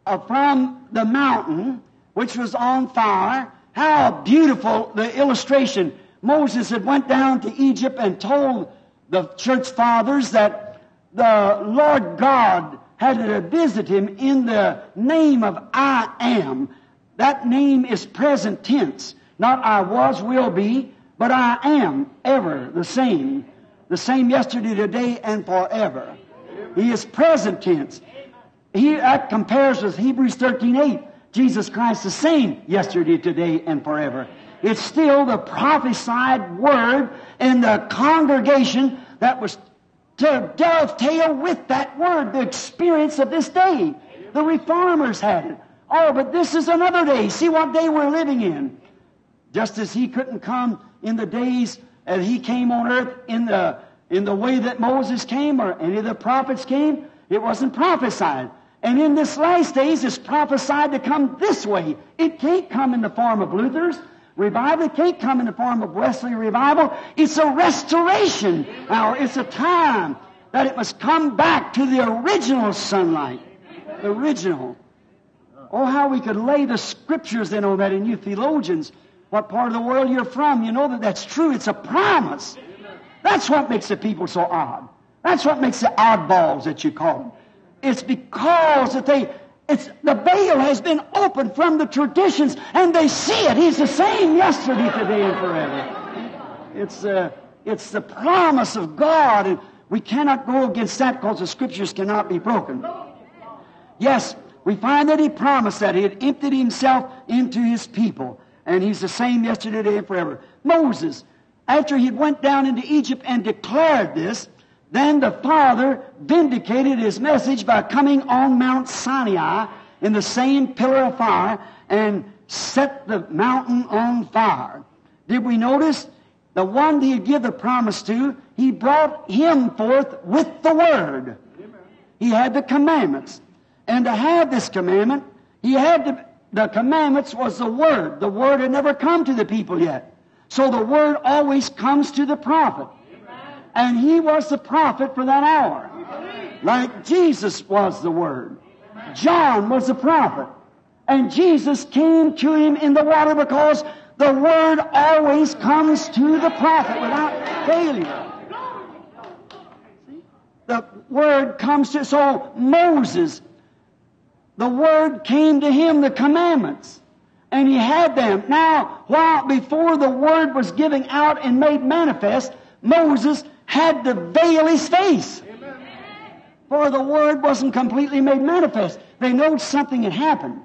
uh, from the mountain, which was on fire, how beautiful the illustration. Moses had went down to Egypt and told the church fathers that the Lord God had to visit him in the name of I am. That name is present tense. Not I was, will be, but I am ever the same. The same yesterday, today, and forever. He is present tense. He that compares with Hebrews 13 8. Jesus Christ the same yesterday, today, and forever. It's still the prophesied word in the congregation that was to dovetail with that word, the experience of this day. The reformers had it. Oh, but this is another day. See what day we're living in. Just as he couldn't come in the days that he came on earth in the, in the way that Moses came or any of the prophets came, it wasn't prophesied. And in this last days, it's prophesied to come this way. It can't come in the form of Luther's revival. Can't come in the form of Wesley revival. It's a restoration. Now, it's a time that it must come back to the original sunlight. The original. Oh, how we could lay the scriptures in on that in you theologians. What part of the world you're from, you know that that's true. It's a promise. That's what makes the people so odd. That's what makes the oddballs that you call them. It's because that they it's, the veil has been opened from the traditions, and they see it. He's the same yesterday, today, and forever. It's, uh, it's the promise of God, and we cannot go against that because the scriptures cannot be broken. Yes, we find that he promised that he had emptied himself into his people, and he's the same yesterday, today, and forever. Moses, after he went down into Egypt and declared this, then the Father vindicated his message by coming on Mount Sinai in the same pillar of fire and set the mountain on fire. Did we notice? The one he had given the promise to, he brought him forth with the Word. He had the commandments. And to have this commandment, he had to, the commandments was the Word. The Word had never come to the people yet. So the Word always comes to the prophet and he was the prophet for that hour. Like Jesus was the Word. John was the prophet. And Jesus came to him in the water because the Word always comes to the prophet without failure. The Word comes to, so Moses, the Word came to him, the commandments. And he had them. Now, while before the Word was giving out and made manifest, Moses had to veil his face. For the word wasn't completely made manifest. They knew something had happened,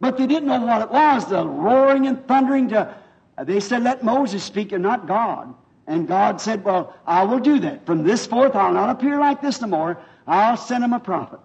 but they didn't know what it was. The roaring and thundering to, uh, they said, let Moses speak and not God. And God said, well, I will do that. From this forth, I'll not appear like this no more. I'll send him a prophet.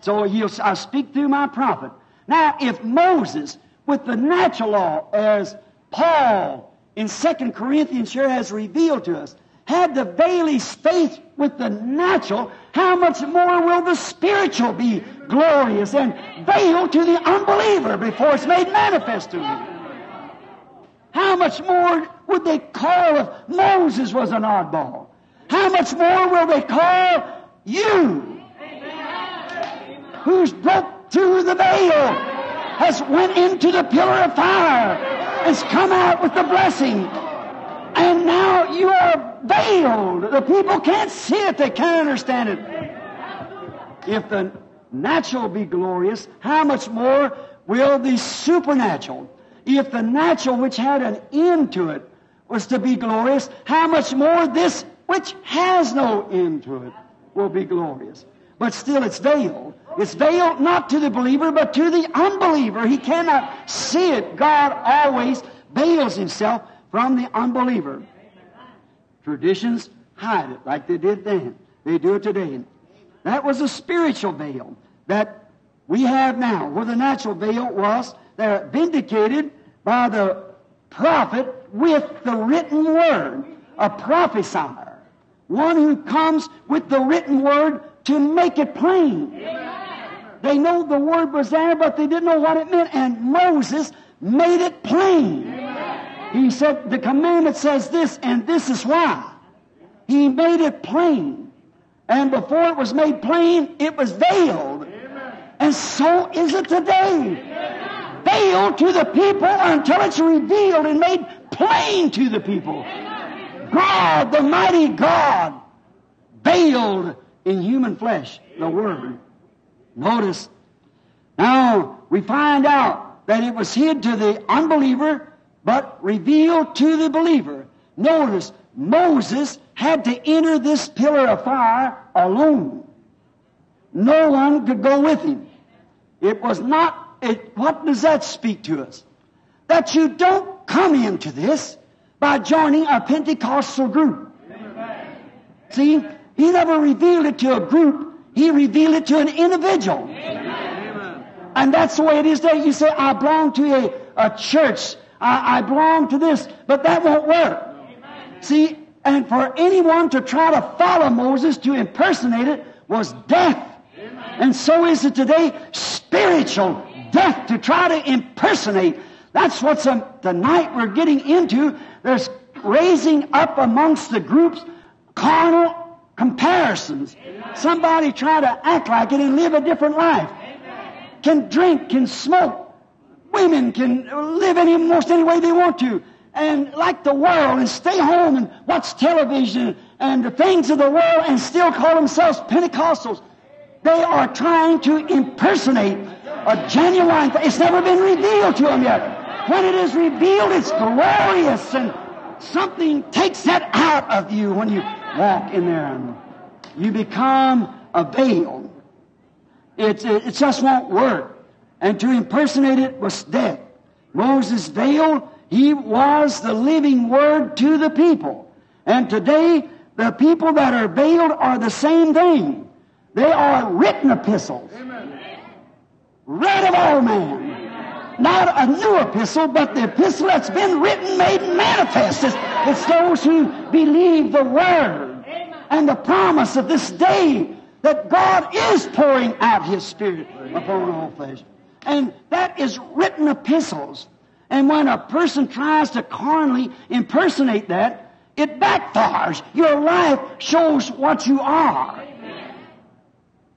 So he'll, I'll speak through my prophet. Now, if Moses, with the natural law, as Paul in 2 Corinthians here has revealed to us, had the Bailey's faith with the natural, how much more will the spiritual be glorious and veiled to the unbeliever before it's made manifest to him? How much more would they call if Moses was an oddball? How much more will they call you, who's broke through the veil, has went into the pillar of fire, has come out with the blessing, and now you are veiled. The people can't see it, they can't understand it. If the natural be glorious, how much more will the supernatural? If the natural, which had an end to it, was to be glorious, how much more this, which has no end to it, will be glorious? But still, it's veiled. It's veiled not to the believer, but to the unbeliever. He cannot see it. God always veils himself from the unbeliever. Traditions hide it like they did then. They do it today. That was a spiritual veil that we have now, where the natural veil was. They're vindicated by the prophet with the written word, a prophesier, one who comes with the written word to make it plain. They know the word was there, but they didn't know what it meant, and Moses made it plain. He said, The commandment says this, and this is why. He made it plain. And before it was made plain, it was veiled. And so is it today. Veiled to the people until it's revealed and made plain to the people. God, the mighty God, veiled in human flesh, the Word. Notice, now we find out that it was hid to the unbeliever, but revealed to the believer. Notice, Moses had to enter this pillar of fire alone. No one could go with him. It was not, it, what does that speak to us? That you don't come into this by joining a Pentecostal group. See, he never revealed it to a group, he revealed it to an individual. And that's the way it is today. You say, I belong to a, a church, I, I belong to this, but that won't work. See, and for anyone to try to follow Moses, to impersonate it, was death. And so is it today, spiritual death to try to impersonate. That's what's the night we're getting into. There's raising up amongst the groups carnal comparisons. Somebody try to act like it and live a different life. Can drink, can smoke. Women can live any most any way they want to and like the world and stay home and watch television and the things of the world and still call themselves Pentecostals. They are trying to impersonate a genuine. It's never been revealed to them yet. When it is revealed, it's glorious and something takes that out of you when you walk in there and you become a veil. It, it, it just won't work. And to impersonate it was death. Moses veiled he was the living word to the people. And today, the people that are veiled are the same thing. They are written epistles. Read of all men. Not a new epistle, but the epistle that's been written, made manifest. It's, it's those who believe the word and the promise of this day that God is pouring out His Spirit upon all flesh. And that is written epistles. And when a person tries to carnally impersonate that, it backfires. Your life shows what you are.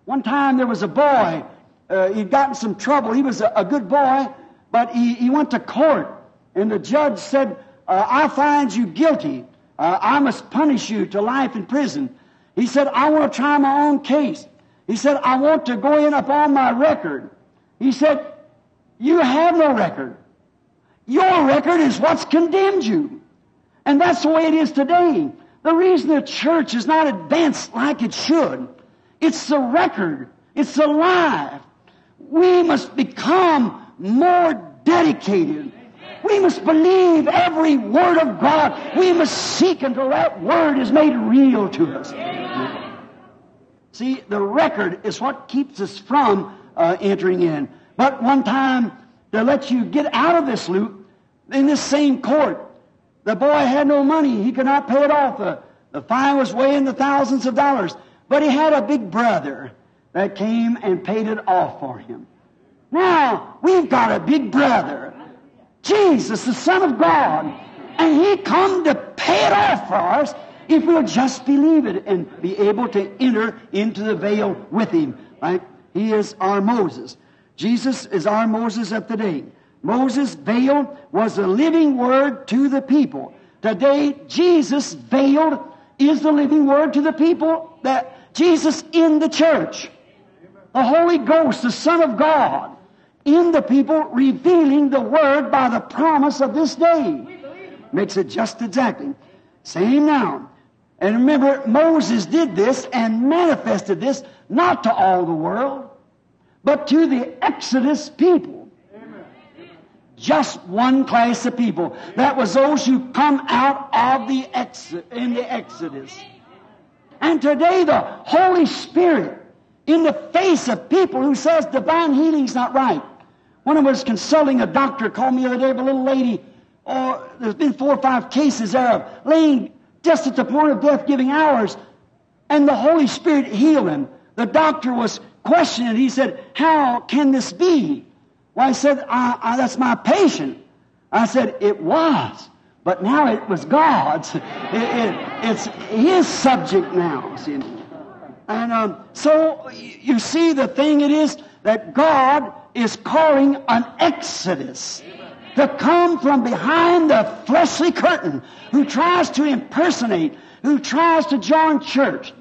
One time there was a boy, uh, he'd gotten some trouble. He was a, a good boy, but he, he, went to court, and the judge said, uh, I find you guilty. Uh, I must punish you to life in prison. He said, I want to try my own case. He said, I want to go in upon my record. He said, You have no record. Your record is what's condemned you. And that's the way it is today. The reason the church is not advanced like it should, it's the record. It's the life. We must become more dedicated. We must believe every word of God. We must seek until that word is made real to us. See, the record is what keeps us from uh, entering in. But one time, to let you get out of this loop, in this same court, the boy had no money. He could not pay it off. The, the fine was way in the thousands of dollars. But he had a big brother that came and paid it off for him. Now, we've got a big brother, Jesus, the Son of God, and he come to pay it off for us if we'll just believe it and be able to enter into the veil with him. Right? He is our Moses. Jesus is our Moses of today. Moses' veiled was the living word to the people. Today, Jesus veiled is the living word to the people that Jesus in the church. The Holy Ghost, the Son of God, in the people, revealing the word by the promise of this day. Makes it just exactly. Same now. And remember, Moses did this and manifested this not to all the world, but to the Exodus people just one class of people. That was those who come out of the exit in the Exodus. And today the Holy Spirit, in the face of people who says divine healing's not right. When I was consulting a doctor, called me the other day of a little lady, or there's been four or five cases there of laying just at the point of death, giving hours, and the Holy Spirit healed him. The doctor was questioning. He said, "How can this be?" Well, I said, I, I, "That's my patient." I said, "It was." But now it was God's. It, it, it's His subject now. See? And um, so you see, the thing it is that God is calling an exodus to come from behind the fleshly curtain who tries to impersonate, who tries to join church.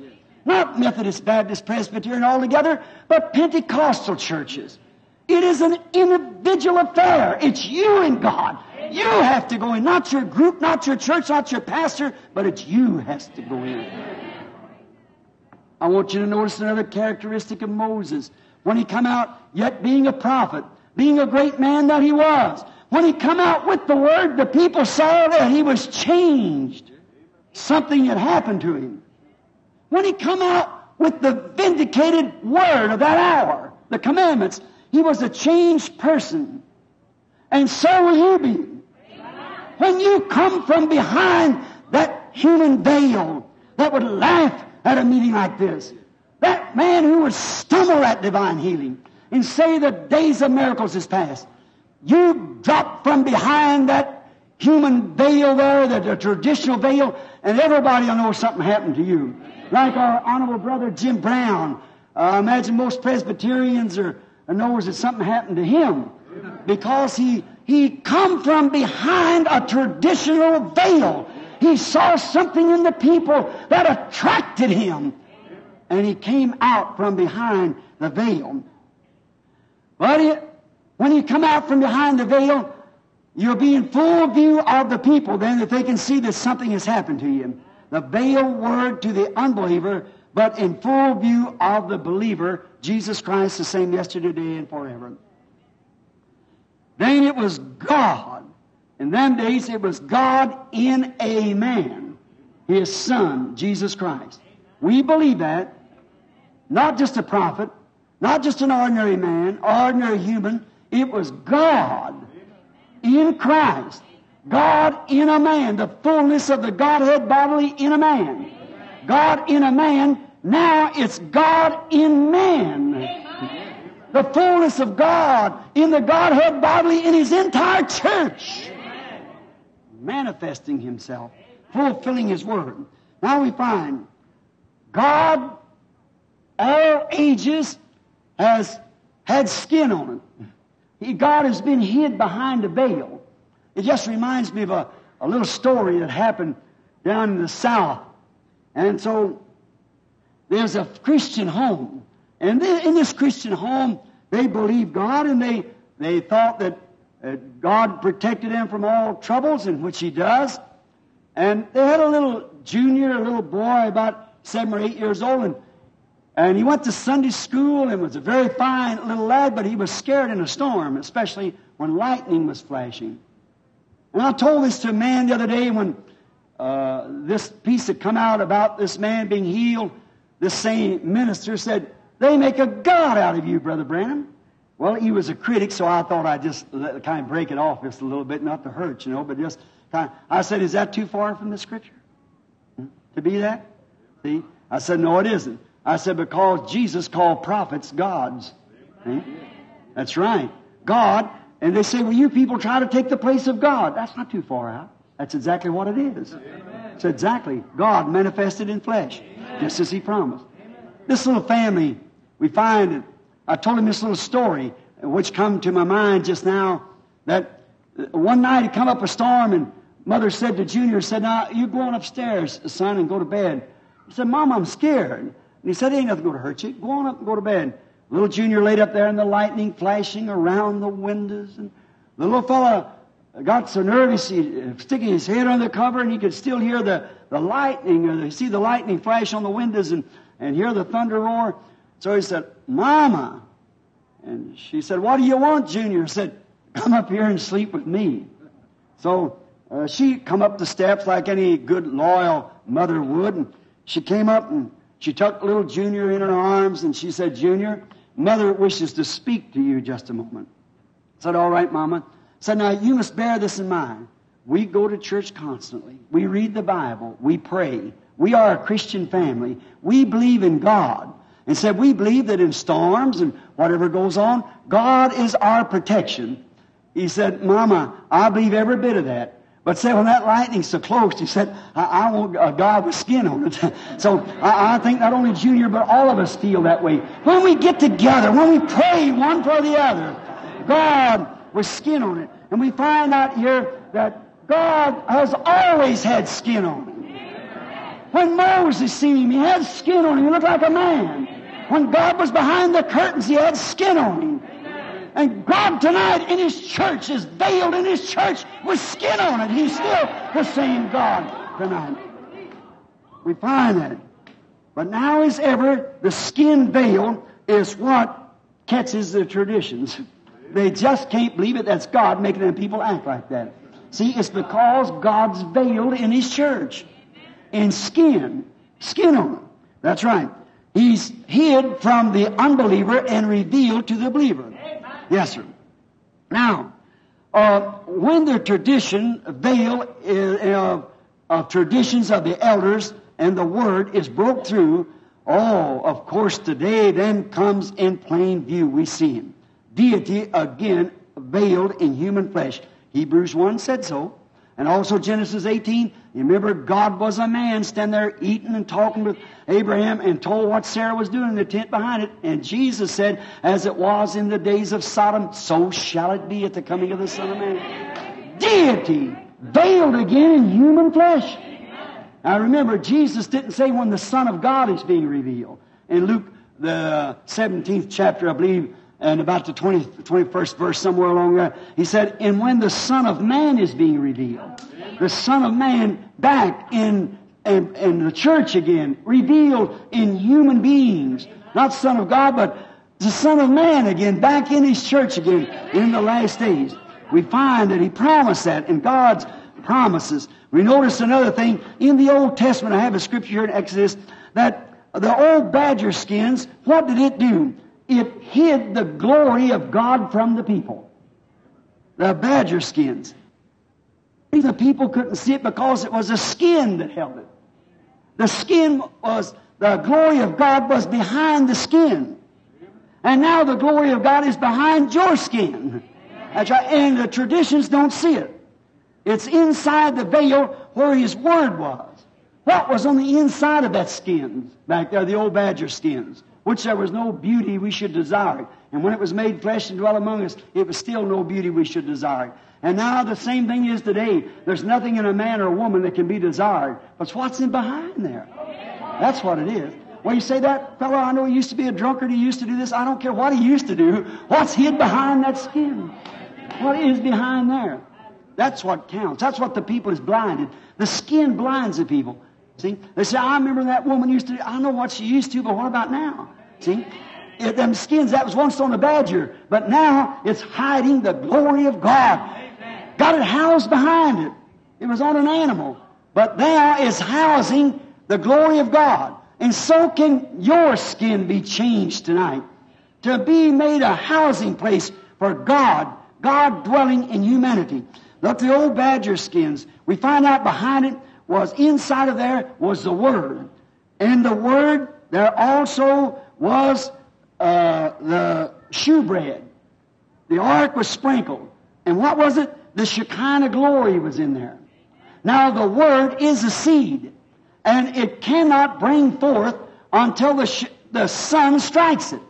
Not Methodist, Baptist, Presbyterian altogether, but Pentecostal churches. It is an individual affair. It's you and God. You have to go in. Not your group, not your church, not your pastor, but it's you has to go in. I want you to notice another characteristic of Moses. When he come out, yet being a prophet, being a great man that he was, when he come out with the word, the people saw that he was changed. Something had happened to him. When he come out with the vindicated word of that hour, the commandments, he was a changed person. And so will you be. When you come from behind that human veil that would laugh at a meeting like this, that man who would stumble at divine healing and say the days of miracles is past, you drop from behind that human veil there, the, the traditional veil, and everybody will know something happened to you. Like our honorable brother Jim Brown. Uh, I imagine most Presbyterians are, knows that something happened to him because he he come from behind a traditional veil. He saw something in the people that attracted him. And he came out from behind the veil. But when you come out from behind the veil, you'll be in full view of the people then that they can see that something has happened to you. The veil word to the unbeliever, but in full view of the believer, Jesus Christ the same yesterday, today, and forever. Then it was God. In them days, it was God in a man, His Son, Jesus Christ. We believe that. Not just a prophet, not just an ordinary man, ordinary human. It was God in Christ. God in a man, the fullness of the Godhead bodily in a man. God in a man, now it's God in man the fullness of God in the Godhead bodily in His entire church. Manifesting Himself, fulfilling His Word. Now we find God, all ages, has had skin on. He, God has been hid behind a veil. It just reminds me of a, a little story that happened down in the South. And so there's a Christian home. And in this Christian home, they believed God and they, they thought that uh, God protected them from all troubles, in which He does. And they had a little junior, a little boy about seven or eight years old, and, and he went to Sunday school and was a very fine little lad, but he was scared in a storm, especially when lightning was flashing. And I told this to a man the other day when uh, this piece had come out about this man being healed. This same minister said, they make a God out of you, Brother Branham. Well, he was a critic, so I thought I'd just kind of break it off just a little bit, not to hurt, you know, but just kind of, I said, is that too far from the Scripture? Hmm? To be that? See? I said, no, it isn't. I said, because Jesus called prophets gods. That's right. God, and they say, well, you people try to take the place of God. That's not too far out. That's exactly what it is. Amen. It's exactly God manifested in flesh, Amen. just as He promised. Amen. This little family we find, I told him this little story, which come to my mind just now, that one night it come up a storm and mother said to Junior, said, now you go on upstairs, son, and go to bed. He said, Mom, I'm scared. And he said, ain't nothing going to hurt you. Go on up and go to bed. Little Junior laid up there in the lightning flashing around the windows. And the little fellow got so nervous, he sticking his head under the cover, and he could still hear the, the lightning, or see the lightning flash on the windows and, and hear the thunder roar. So he said, Mama. And she said, What do you want, Junior? I said, Come up here and sleep with me. So uh, she come up the steps like any good, loyal mother would. And she came up and she took little Junior in her arms and she said, Junior, Mother wishes to speak to you just a moment. I said, All right, Mama. I said, Now you must bear this in mind. We go to church constantly. We read the Bible. We pray. We are a Christian family. We believe in God. And said, We believe that in storms and whatever goes on, God is our protection. He said, Mama, I believe every bit of that. But say when that lightning's so close, he said, I, I want a God with skin on it. (laughs) so I, I, think not only Junior, but all of us feel that way. When we get together, when we pray one for the other, God with skin on it. And we find out here that God has always had skin on him. When Moses seen him, he had skin on him. He looked like a man. When God was behind the curtains, he had skin on him. And God tonight in His church is veiled in His church with skin on it. He's still the same God tonight. We find that. But now as ever, the skin veil is what catches the traditions. They just can't believe it. That's God making them people act like that. See, it's because God's veiled in His church. In skin. Skin on it. That's right. He's hid from the unbeliever and revealed to the believer. Yes, sir. Now, uh, when the tradition veil uh, of traditions of the elders and the word is broke through, oh, of course, today then comes in plain view. We see him. Deity again veiled in human flesh. Hebrews 1 said so. And also Genesis 18, you remember God was a man standing there eating and talking with Abraham and told what Sarah was doing in the tent behind it. And Jesus said, as it was in the days of Sodom, so shall it be at the coming of the Son of Man. Deity veiled again in human flesh. Now remember, Jesus didn't say when the Son of God is being revealed. In Luke, the 17th chapter, I believe, and about the 20, 21st verse, somewhere along there, he said, And when the Son of Man is being revealed, the Son of Man back in, in, in the church again, revealed in human beings, not Son of God, but the Son of Man again, back in His church again in the last days. We find that He promised that in God's promises. We notice another thing in the Old Testament. I have a scripture here in Exodus that the old badger skins, what did it do? It hid the glory of God from the people. The badger skins. The people couldn't see it because it was a skin that held it. The skin was, the glory of God was behind the skin. And now the glory of God is behind your skin. That's right. And the traditions don't see it. It's inside the veil where His Word was. What was on the inside of that skin back there, the old badger skins? Which there was no beauty we should desire. And when it was made flesh and dwelt among us, it was still no beauty we should desire. And now the same thing is today. There's nothing in a man or a woman that can be desired. But what's in behind there? That's what it is. Well, you say that fellow I know he used to be a drunkard, he used to do this. I don't care what he used to do. What's hid behind that skin? What is behind there? That's what counts. That's what the people is blinded. The skin blinds the people. See? They say, I remember that woman used to, I know what she used to, but what about now? See? It, them skins, that was once on a badger, but now it's hiding the glory of God. Got it housed behind it. It was on an animal, but now it's housing the glory of God. And so can your skin be changed tonight to be made a housing place for God, God dwelling in humanity. Look, the old badger skins, we find out behind it was inside of there was the Word. And the Word, there also was uh, the shewbread. The ark was sprinkled. And what was it? The Shekinah glory was in there. Now the Word is a seed. And it cannot bring forth until the, sh- the sun strikes it.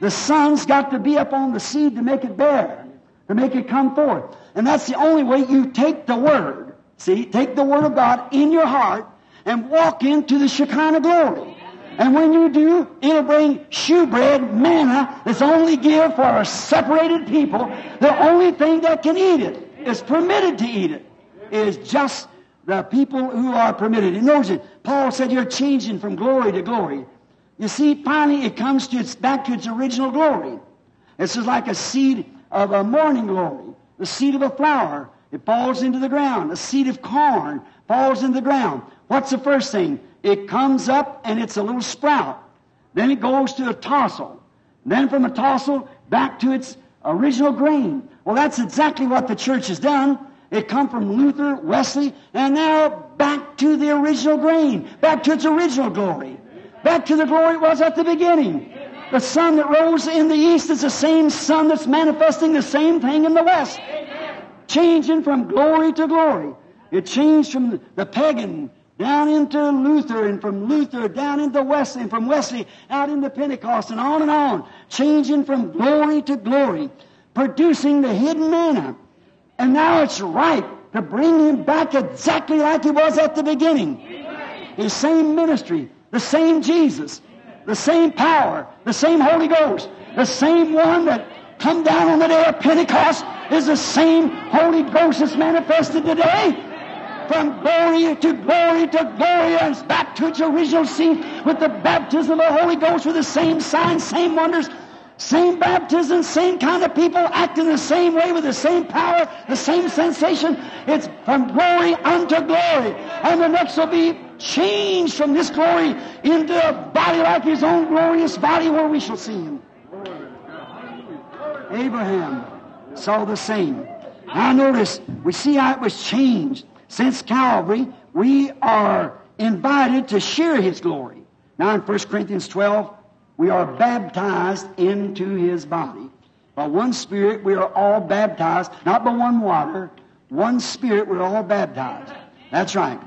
The sun's got to be up on the seed to make it bear, to make it come forth. And that's the only way you take the Word. See, take the Word of God in your heart and walk into the Shekinah glory. And when you do, it'll bring shewbread, manna, that's only give for a separated people. The only thing that can eat it is permitted to eat it is just the people who are permitted. And notice it. Paul said you're changing from glory to glory. You see, finally it comes to its back to its original glory. This is like a seed of a morning glory, the seed of a flower. It falls into the ground. A seed of corn falls into the ground. What's the first thing? It comes up and it's a little sprout. Then it goes to a tassel. Then from a tassel back to its original grain. Well, that's exactly what the church has done. It come from Luther, Wesley, and now back to the original grain, back to its original glory, back to the glory it was at the beginning. The sun that rose in the east is the same sun that's manifesting the same thing in the west. Changing from glory to glory. It changed from the pagan down into Luther, and from Luther down into Wesley, and from Wesley out into Pentecost, and on and on. Changing from glory to glory. Producing the hidden manna. And now it's right to bring him back exactly like he was at the beginning. His same ministry, the same Jesus, the same power, the same Holy Ghost, the same one that come down on the day of Pentecost is the same Holy Ghost that's manifested today. From glory to glory to glory and back to its original seat with the baptism of the Holy Ghost with the same signs, same wonders, same baptism, same kind of people acting the same way with the same power, the same sensation. It's from glory unto glory. And the next will be changed from this glory into a body like his own glorious body where we shall see him. Abraham saw the same. Now notice, we see how it was changed. Since Calvary, we are invited to share his glory. Now in 1 Corinthians 12, we are baptized into his body. By one Spirit, we are all baptized, not by one water, one Spirit, we're all baptized. That's right.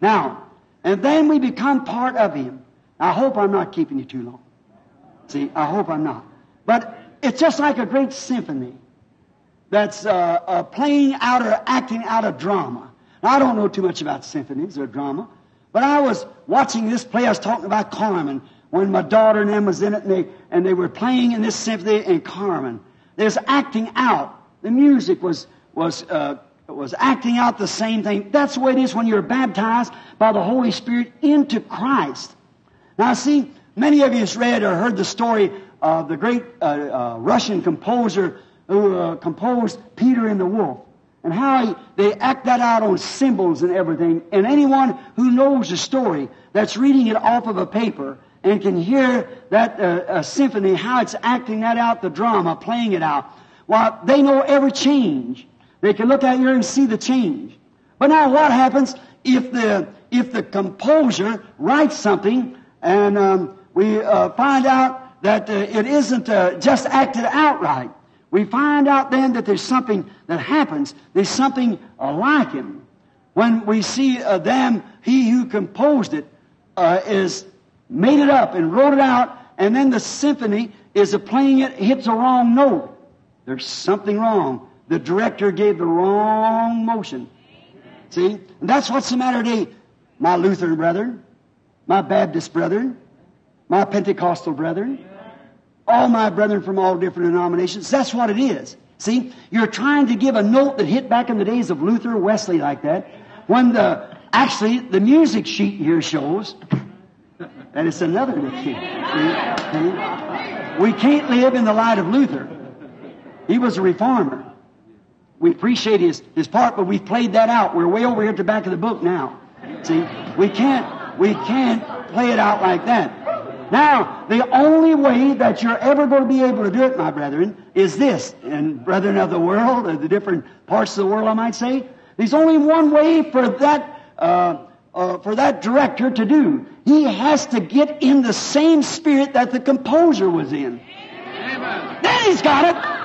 Now, and then we become part of him. I hope I'm not keeping you too long. See, I hope I'm not. But it's just like a great symphony that's uh, uh, playing out or acting out a drama. Now, I don't know too much about symphonies or drama, but I was watching this play. I was talking about Carmen when my daughter and them was in it and they, and they were playing in this symphony in Carmen. They was acting out. The music was, was, uh, was acting out the same thing. That's the way it is when you're baptized by the Holy Spirit into Christ. Now see, many of you have read or heard the story of the great uh, uh, Russian composer who uh, composed Peter and the Wolf and how he, they act that out on cymbals and everything. And anyone who knows the story that's reading it off of a paper and can hear that uh, symphony, how it's acting that out, the drama, playing it out. Well, they know every change. They can look at here and see the change. But now what happens if the, if the composer writes something and um, we uh, find out that uh, it isn't uh, just acted outright? We find out then that there's something that happens. There's something like him. When we see uh, them, he who composed it uh, is made it up and wrote it out, and then the symphony is playing it hits a wrong note. There's something wrong. The director gave the wrong motion. See? And that's what's the matter today. My Lutheran brethren, my Baptist brethren, my Pentecostal brethren, all my brethren from all different denominations. That's what it is. See? You're trying to give a note that hit back in the days of Luther, Wesley like that, when the, actually, the music sheet here shows and it's another defeat. We can't live in the light of Luther. He was a reformer. We appreciate his, his part, but we've played that out. We're way over here at the back of the book now. See, we can't, we can't play it out like that. Now, the only way that you're ever going to be able to do it, my brethren, is this. And brethren of the world, of the different parts of the world, I might say, there's only one way for that, uh, uh, for that director to do. He has to get in the same spirit that the composer was in. Amen. Then he's got it.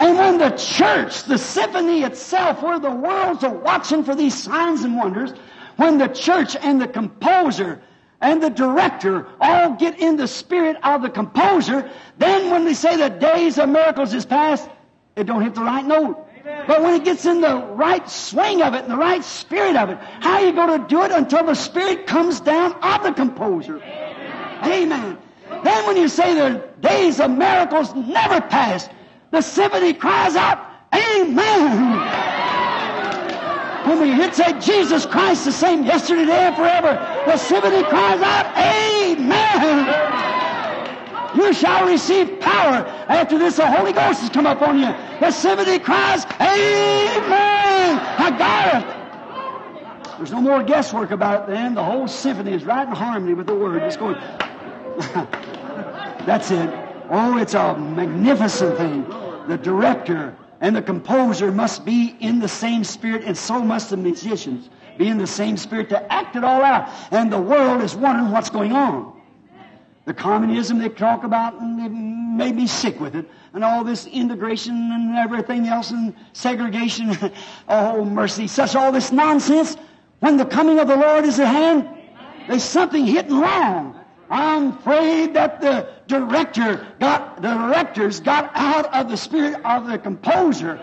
And when the church, the symphony itself, where the worlds are watching for these signs and wonders, when the church and the composer and the director all get in the spirit of the composer, then when they say the days of miracles is past, it don't hit the right note. But when it gets in the right swing of it, in the right spirit of it, how are you going to do it until the spirit comes down of the composer? Amen. Then when you say the days of miracles never pass, the symphony cries out, Amen. When we hit say Jesus Christ the same yesterday, today, and forever, the symphony cries out, Amen. You shall receive power. After this, the Holy Ghost has come upon you. The symphony cries, Amen. I got it. There's no more guesswork about it then. The whole symphony is right in harmony with the word. It's going. (laughs) That's it. Oh, it's a magnificent thing. The director and the composer must be in the same spirit, and so must the musicians be in the same spirit to act it all out. And the world is wondering what's going on. The communism they talk about, and they made me sick with it. And all this integration and everything else, and segregation. (laughs) oh, mercy. Such all this nonsense. When the coming of the Lord is at hand, there's something hitting wrong. I'm afraid that the director got, the directors got out of the spirit of the composer.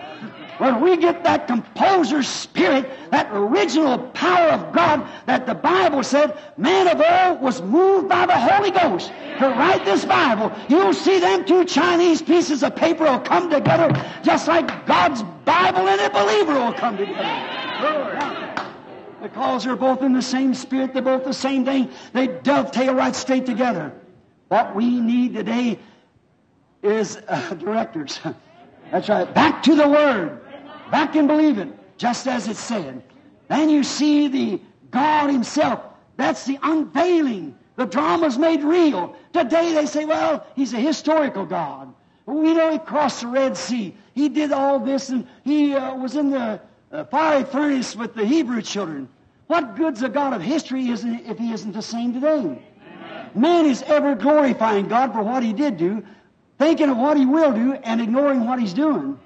When we get that composer spirit, that original power of God that the Bible said man of old was moved by the Holy Ghost to write this Bible, you'll see them two Chinese pieces of paper will come together just like God's Bible and a believer will come together. Because they're both in the same spirit, they're both the same thing. They dovetail right straight together. What we need today is uh, (laughs) directors. (laughs) That's right. Back to the Word. Back and believe it, just as it said. Then you see the God Himself. That's the unveiling. The drama's made real. Today they say, well, He's a historical God. We know He crossed the Red Sea. He did all this, and He uh, was in the uh, fiery furnace with the Hebrew children. What good's a God of history if He isn't the same today? Man is ever glorifying God for what He did do, thinking of what He will do, and ignoring what He's doing.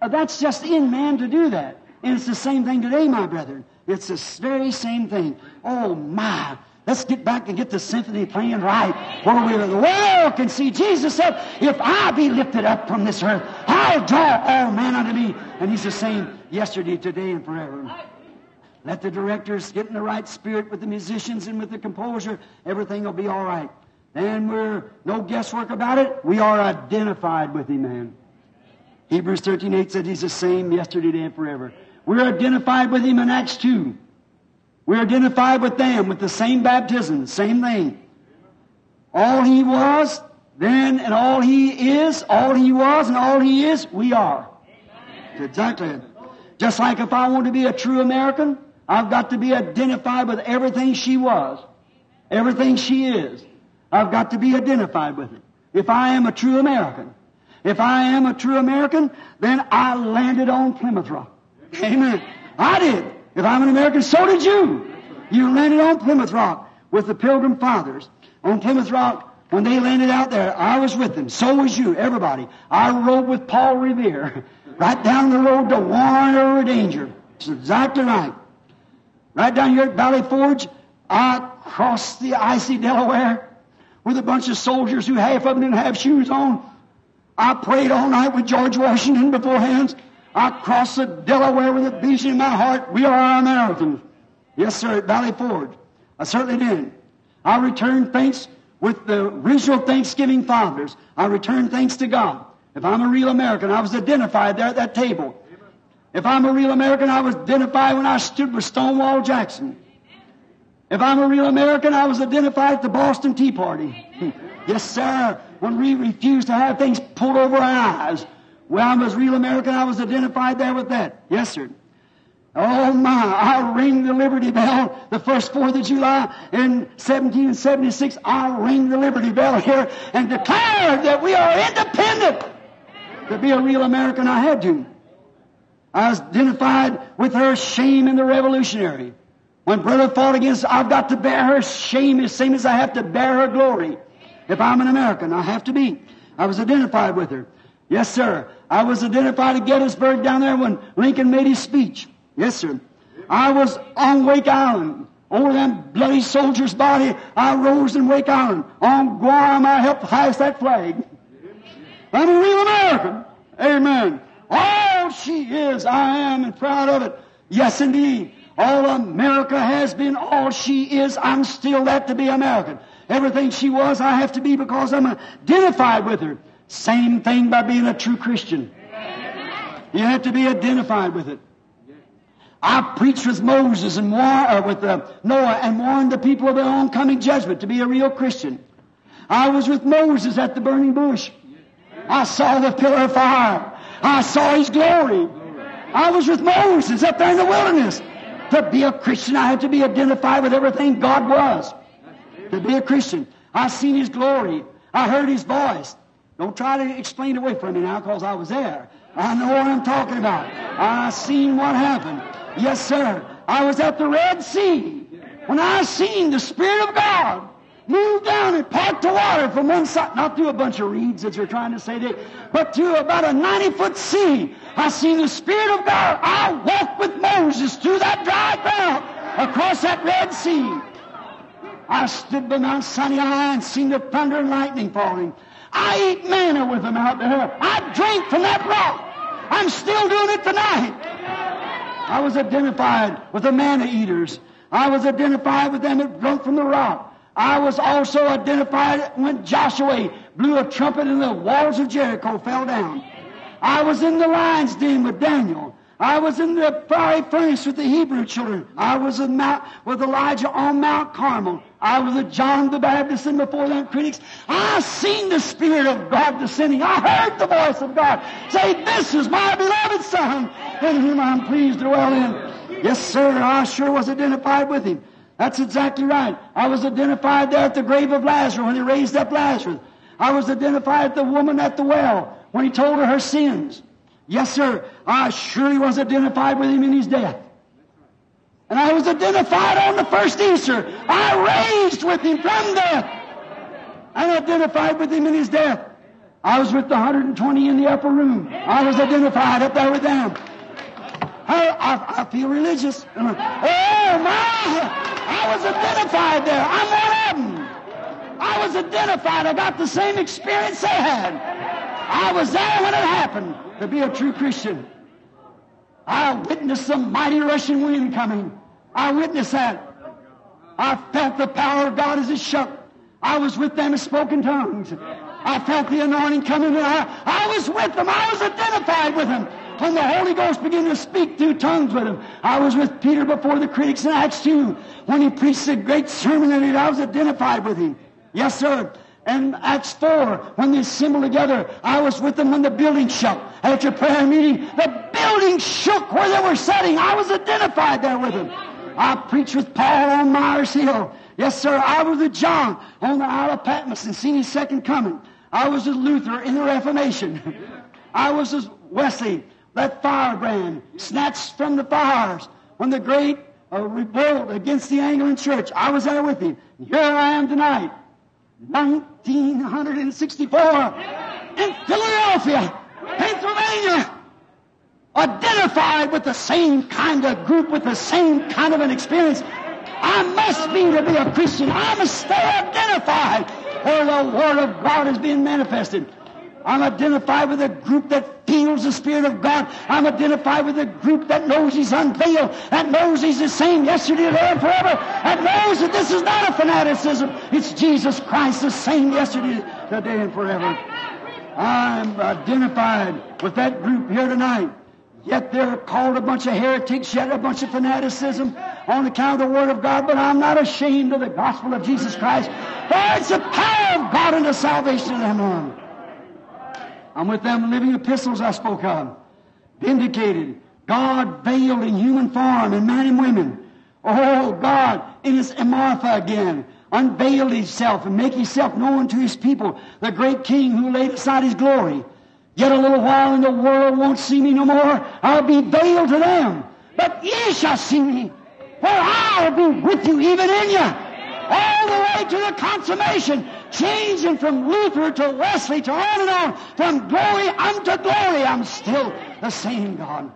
Uh, that's just in man to do that. And it's the same thing today, my brethren. It's the very same thing. Oh, my. Let's get back and get the symphony playing right. Where we, the world can see. Jesus said, If I be lifted up from this earth, I'll draw all men unto me. And He's the same yesterday, today, and forever. Let the directors get in the right spirit with the musicians and with the composer. Everything will be all right. Then we're no guesswork about it. We are identified with Him, man. Hebrews 13, 8 said He's the same yesterday, today, and forever. We're identified with Him in Acts 2. We're identified with them with the same baptism, the same thing. All He was then and all He is, all He was and all He is, we are. Exactly. Just like if I want to be a true American, I've got to be identified with everything she was, everything she is. I've got to be identified with it. If I am a true American, if I am a true American, then I landed on Plymouth Rock. Amen. I did. If I'm an American, so did you. You landed on Plymouth Rock with the Pilgrim Fathers. On Plymouth Rock, when they landed out there, I was with them. So was you, everybody. I rode with Paul Revere (laughs) right down the road to warn over danger. It's exactly right. Right down here at Valley Forge, I crossed the icy Delaware with a bunch of soldiers who half of them didn't have shoes on. I prayed all night with George Washington beforehand. I crossed the Delaware with a beast in my heart. We are Americans. Yes, sir, at Valley Forge. I certainly did. I returned thanks with the original Thanksgiving fathers. I returned thanks to God. If I'm a real American, I was identified there at that table. If I'm a real American, I was identified when I stood with Stonewall Jackson. If I'm a real American, I was identified at the Boston Tea Party. (laughs) yes, sir. When we refused to have things pulled over our eyes. When I was real American, I was identified there with that. Yes, sir. Oh my, I rang the Liberty Bell the first 4th of July in 1776. I rang the Liberty Bell here and declared that we are independent. To be a real American, I had to. I was identified with her shame in the revolutionary. When brother fought against, I've got to bear her shame the same as I have to bear her glory. If I'm an American, I have to be. I was identified with her. Yes, sir. I was identified at Gettysburg down there when Lincoln made his speech. Yes, sir. I was on Wake Island. Over that bloody soldiers' body, I rose in Wake Island. On Guam, I helped hoist that flag. I'm a real American. Amen. All she is, I am, and proud of it. Yes, indeed. All America has been, all she is, I'm still that to be American. Everything she was, I have to be because I'm identified with her. Same thing by being a true Christian. You have to be identified with it. I preached with Moses and war, uh, with uh, Noah and warned the people of their oncoming judgment to be a real Christian. I was with Moses at the burning bush. I saw the pillar of fire. I saw his glory. I was with Moses up there in the wilderness. To be a Christian, I had to be identified with everything God was. To be a Christian, I seen his glory. I heard his voice. Don't try to explain it away from me now because I was there. I know what I'm talking about. I seen what happened. Yes, sir. I was at the Red Sea when I seen the Spirit of God move down and part the water from one side, not through a bunch of reeds as you're trying to say that, but through about a 90 foot sea. I seen the Spirit of God. I walked with Moses through that dry ground across that Red Sea. I stood by Mount Sinai and seen the thunder and lightning falling. I ate manna with them out there. I drank from that rock. I'm still doing it tonight. I was identified with the manna eaters. I was identified with them that drunk from the rock. I was also identified when Joshua blew a trumpet and the walls of Jericho fell down. I was in the lion's den with Daniel. I was in the fiery furnace with the Hebrew children. I was Mount, with Elijah on Mount Carmel. I was with John the Baptist and before them critics. I seen the Spirit of God descending. I heard the voice of God say, This is my beloved Son, in whom I'm pleased to dwell in. Yes, sir, I sure was identified with him. That's exactly right. I was identified there at the grave of Lazarus when he raised up Lazarus. I was identified at the woman at the well when he told her her sins. Yes, sir. I surely was identified with him in his death. And I was identified on the first Easter. I raised with him from death. And identified with him in his death. I was with the 120 in the upper room. I was identified up there with them. I, I, I feel religious. Oh my! I was identified there. I'm one of them. I was identified. I got the same experience they had. I was there when it happened to be a true Christian. I witnessed the mighty rushing wind coming. I witnessed that. I felt the power of God as it shook. I was with them and spoke in tongues. I felt the anointing coming I, I was with them. I was identified with them. When the Holy Ghost began to speak through tongues with him. I was with Peter before the critics in Acts 2 when he preached a great sermon and I was identified with him. Yes, sir. And Acts 4, when they assembled together, I was with them when the building shook. At your prayer meeting, the building shook where they were sitting. I was identified there with them. I preached with Paul on Mars Hill. Yes, sir. I was with John on the Isle of Patmos and seen his second coming. I was with Luther in the Reformation. (laughs) I was with Wesley, that firebrand, snatched from the fires when the great uh, revolt against the Anglican Church. I was there with him. And Here I am tonight. 1964 in Philadelphia, Pennsylvania, identified with the same kind of group, with the same kind of an experience. I must be to be a Christian. I must stay identified where the Word of God is being manifested. I'm identified with a group that feels the Spirit of God. I'm identified with a group that knows He's unveiled, that knows He's the same yesterday, today, and forever, that knows that this is not a fanaticism. It's Jesus Christ, the same yesterday, today, and forever. I'm identified with that group here tonight. Yet they're called a bunch of heretics, yet a bunch of fanaticism on account of the Word of God, but I'm not ashamed of the gospel of Jesus Christ. For it's the power of God unto salvation of them. I'm with them living epistles I spoke of. Vindicated. God veiled in human form in men and women. Oh, God, in his morpha again, unveiled himself and make himself known to his people, the great king who laid aside his glory. Yet a little while and the world won't see me no more. I'll be veiled to them. But ye shall see me, for I'll be with you even in you. All the way to the consummation changing from Luther to Wesley to on and on, from glory unto glory. I'm still the same God.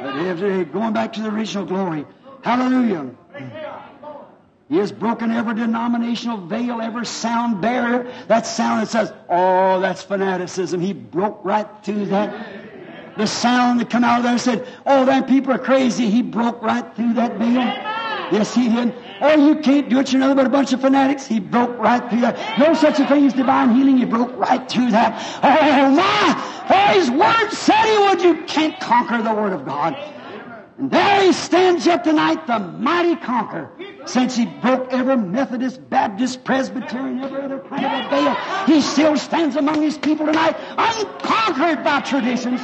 Going back to the original glory. Hallelujah. Mm. He has broken every denominational veil, every sound barrier. That sound that says, oh, that's fanaticism. He broke right through that. The sound that come out of there said, oh, that people are crazy. He broke right through that veil. Yes, he did. Oh, you can't do it. You're nothing but a bunch of fanatics. He broke right through that. No such a thing as divine healing. He broke right through that. Oh, my! For his word said he would. You can't conquer the word of God. And there he stands yet tonight, the mighty conqueror, Since he broke every Methodist, Baptist, Presbyterian, every other kind of a veil, he still stands among his people tonight, unconquered by traditions.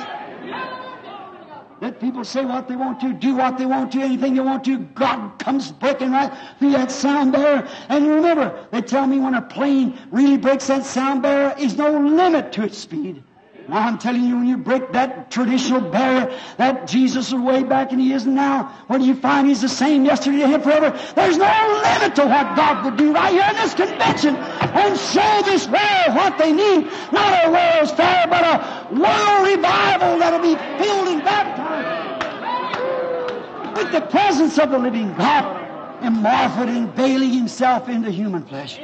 Let people say what they want to, do what they want to, anything they want to. God comes breaking right through that sound barrier. And remember, they tell me when a plane really breaks that sound barrier, is no limit to its speed. Now I'm telling you, when you break that traditional barrier, that Jesus is way back and He isn't now, do you find? He's the same yesterday, today, and forever. There's no limit to what God would do right here in this convention and show this world what they need. Not a world's fair, but a world revival that'll be filled and baptized with the presence of the living God and morphed and veiling Himself into human flesh.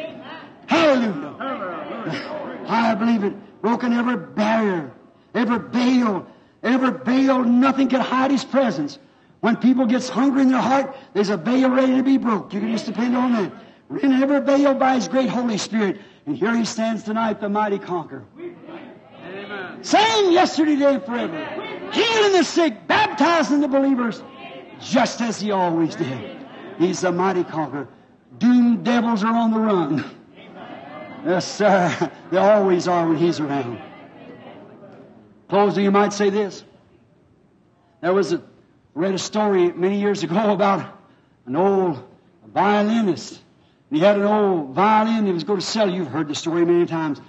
Hallelujah. (laughs) I believe it broken every barrier, every veil, every veil, nothing can hide his presence. When people gets hungry in their heart, there's a veil ready to be broke. You can just depend on that. In every veil by his great Holy Spirit. And here he stands tonight, the mighty conqueror. Same yesterday, today, and forever. Healing the sick, baptizing the believers, just as he always did. He's the mighty conqueror. Doomed devils are on the run. (laughs) Yes, sir. They always are when he's around. Closing, you might say this. There was a read a story many years ago (laughs) about an old violinist. He had an old violin he was going to sell. You've heard the story many times.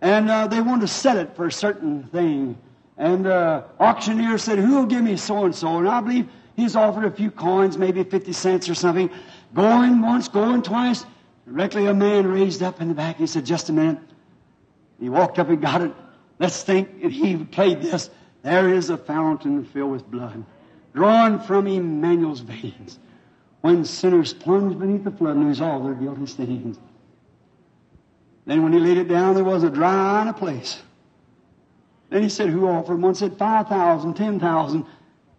And uh, they wanted to sell it for a certain thing. And uh, auctioneer said, Who will give me so and so? And I believe he's offered a few coins, maybe 50 cents or something. Going once, going twice. Directly a man raised up in the back. He said, Just a minute. He walked up and got it. Let's think if he played this. There is a fountain filled with blood, drawn from Emmanuel's veins, when sinners plunge beneath the flood and lose all their guilty stains. Then when he laid it down, there was a dry eye in a place. Then he said, Who offered? One said, 5,000, 10,000.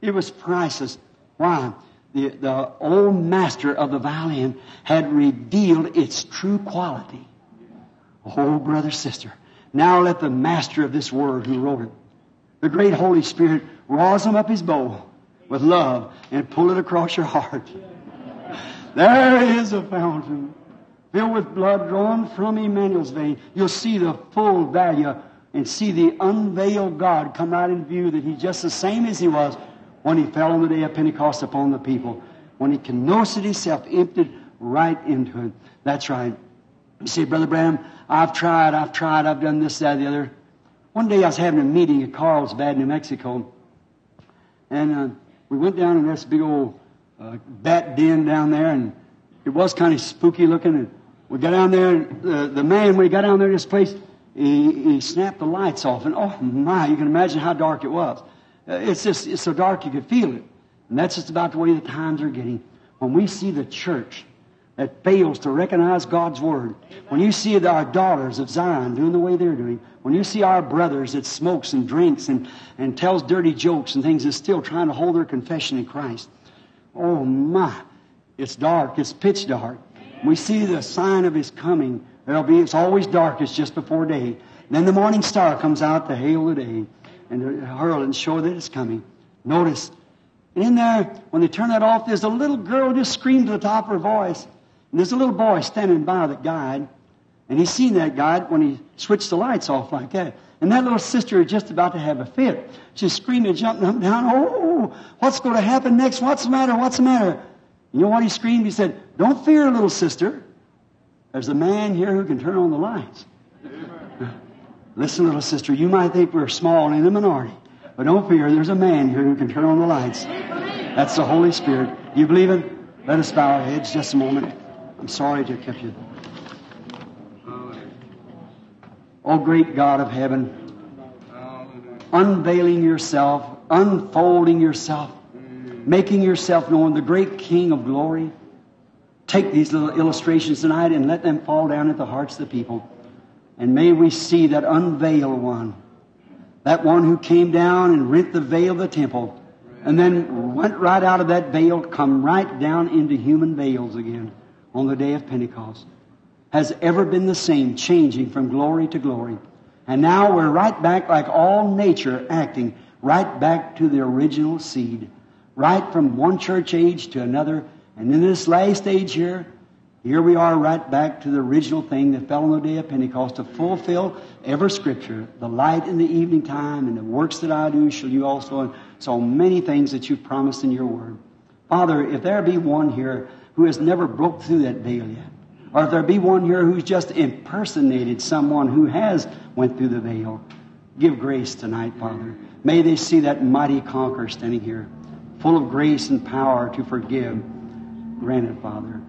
It was priceless. Why? The, the old master of the violin had revealed its true quality. Oh, brother, sister. Now let the master of this word who wrote it, the great Holy Spirit, rosin up his bow with love and pull it across your heart. There is a fountain filled with blood drawn from Emmanuel's vein. You'll see the full value and see the unveiled God come out in view that he's just the same as he was when he fell on the day of Pentecost upon the people, when he kenosid himself, emptied right into it. That's right. You see, Brother Branham, I've tried, I've tried, I've done this, that, the other. One day I was having a meeting at Carlsbad, New Mexico, and uh, we went down in this big old uh, bat den down there, and it was kind of spooky looking. And we got down there, and the, the man, when he got down there this place, he, he snapped the lights off, and oh my, you can imagine how dark it was. Uh, it's just it's so dark you could feel it. And that's just about the way the times are getting. When we see the church that fails to recognize God's Word, when you see our daughters of Zion doing the way they're doing, when you see our brothers that smokes and drinks and, and tells dirty jokes and things and still trying to hold their confession in Christ, oh my, it's dark, it's pitch dark. We see the sign of His coming. There'll be, it's always darkest just before day. Then the morning star comes out to hail the day and hurl and show that it's coming. Notice, And in there, when they turn that off, there's a little girl just screamed to the top of her voice. And there's a little boy standing by the guide. And he's seen that guide when he switched the lights off like that. And that little sister is just about to have a fit. She's screaming, jumping up and down. Oh, what's going to happen next? What's the matter? What's the matter? You know what he screamed? He said, Don't fear, little sister. There's a man here who can turn on the lights. Listen, little sister, you might think we're small and in the minority, but don't fear, there's a man here who can turn on the lights. That's the Holy Spirit. You believe it? Let us bow our heads just a moment. I'm sorry to have kept you. Oh, great God of heaven, unveiling yourself, unfolding yourself, making yourself known, the great King of glory. Take these little illustrations tonight and let them fall down at the hearts of the people. And may we see that unveiled one, that one who came down and rent the veil of the temple, and then went right out of that veil, come right down into human veils again on the day of Pentecost, has ever been the same, changing from glory to glory. And now we're right back, like all nature acting, right back to the original seed, right from one church age to another, And in this last age here, here we are right back to the original thing that fell on the day of Pentecost to fulfill every scripture. The light in the evening time and the works that I do shall you also, and so many things that you've promised in your word. Father, if there be one here who has never broke through that veil yet, or if there be one here who's just impersonated someone who has went through the veil, give grace tonight, Father. May they see that mighty conqueror standing here, full of grace and power to forgive. Grant it, Father.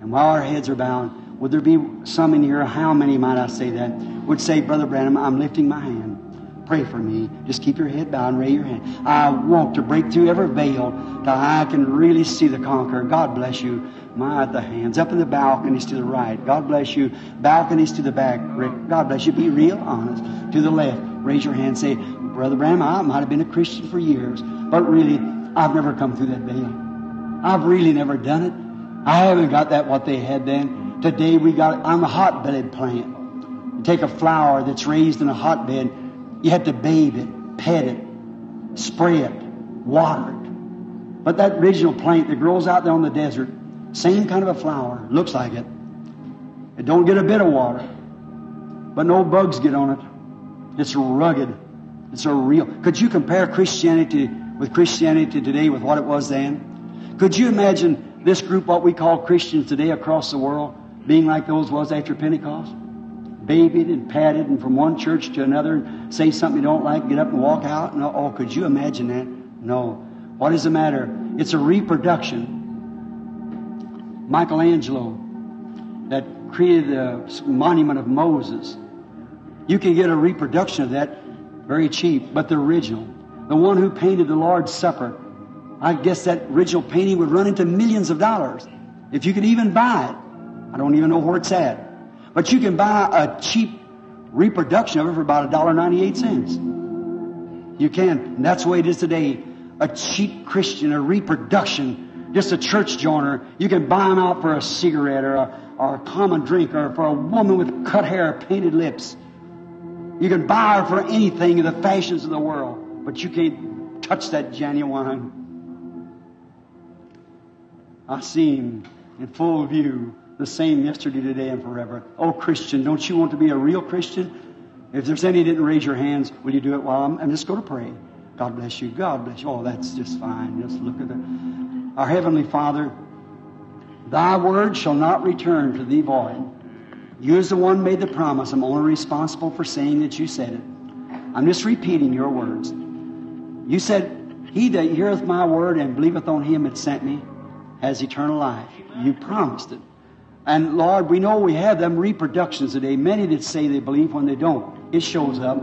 And while our heads are bowed, would there be some in here, how many might I say that, would say, Brother Branham, I'm lifting my hand. Pray for me. Just keep your head bowed and raise your hand. I want to break through every veil till I can really see the conqueror. God bless you. My, the hands up in the balconies to the right. God bless you. Balconies to the back. God bless you. Be real honest. To the left. Raise your hand. Say, Brother Branham, I might have been a Christian for years, but really, I've never come through that veil. I've really never done it. I haven't got that what they had then. Today we got, I'm a hotbed plant. You take a flower that's raised in a hotbed, you have to bathe it, pet it, spray it, water it. But that original plant that grows out there on the desert, same kind of a flower, looks like it. It don't get a bit of water, but no bugs get on it. It's rugged. It's a real. Could you compare Christianity with Christianity today with what it was then? Could you imagine this group, what we call Christians today across the world, being like those was after Pentecost? Babied and patted, and from one church to another, say something you don't like, get up and walk out. No, oh, could you imagine that? No. What is the matter? It's a reproduction. Michelangelo, that created the monument of Moses, you can get a reproduction of that very cheap, but the original. The one who painted the Lord's Supper I guess that original painting would run into millions of dollars if you could even buy it. I don't even know where it's at. But you can buy a cheap reproduction of it for about a dollar ninety-eight cents. You can. And that's the way it is today. A cheap Christian, a reproduction, just a church joiner. You can buy them out for a cigarette or a, or a common drink or for a woman with cut hair, painted lips. You can buy her for anything in the fashions of the world, but you can't touch that genuine I see him in full view, the same yesterday, today, and forever. Oh, Christian, don't you want to be a real Christian? If there's any didn't raise your hands, will you do it while I'm, I'm just going to pray? God bless you. God bless you. Oh, that's just fine. Just look at it. Our Heavenly Father, Thy word shall not return to Thee void. You as the one made the promise. I'm only responsible for saying that you said it. I'm just repeating your words. You said, He that heareth my word and believeth on him that sent me has eternal life. You promised it. And Lord, we know we have them reproductions today. Many that say they believe when they don't. It shows up.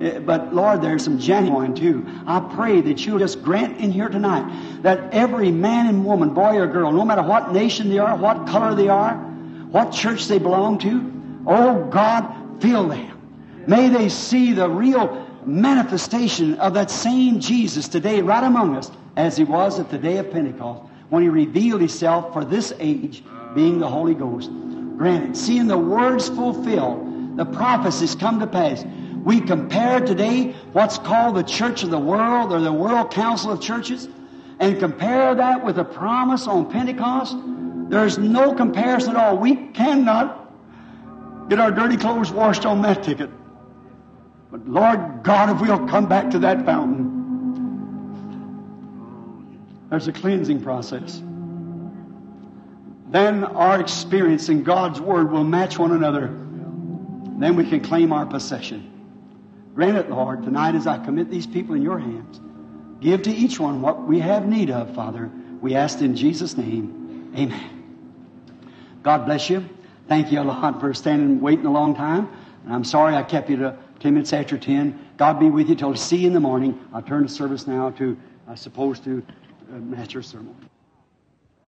Eh, but Lord, there's some genuine too. I pray that you'll just grant in here tonight that every man and woman, boy or girl, no matter what nation they are, what color they are, what church they belong to, oh God, fill them. May they see the real manifestation of that same Jesus today right among us as he was at the day of Pentecost when he revealed himself for this age, being the Holy Ghost. Granted, seeing the words fulfilled, the prophecies come to pass. We compare today what's called the church of the world or the World Council of Churches and compare that with the promise on Pentecost. There's no comparison at all. We cannot get our dirty clothes washed on that ticket. But Lord God, if we'll come back to that fountain, there's a cleansing process. Then our experience in God's Word will match one another. Then we can claim our possession. Grant it, Lord, tonight as I commit these people in your hands. Give to each one what we have need of, Father. We ask in Jesus' name. Amen. God bless you. Thank you a lot for standing and waiting a long time. And I'm sorry I kept you to 10 minutes after 10. God be with you till see you in the morning. I'll turn the service now to, I suppose, to master sermon.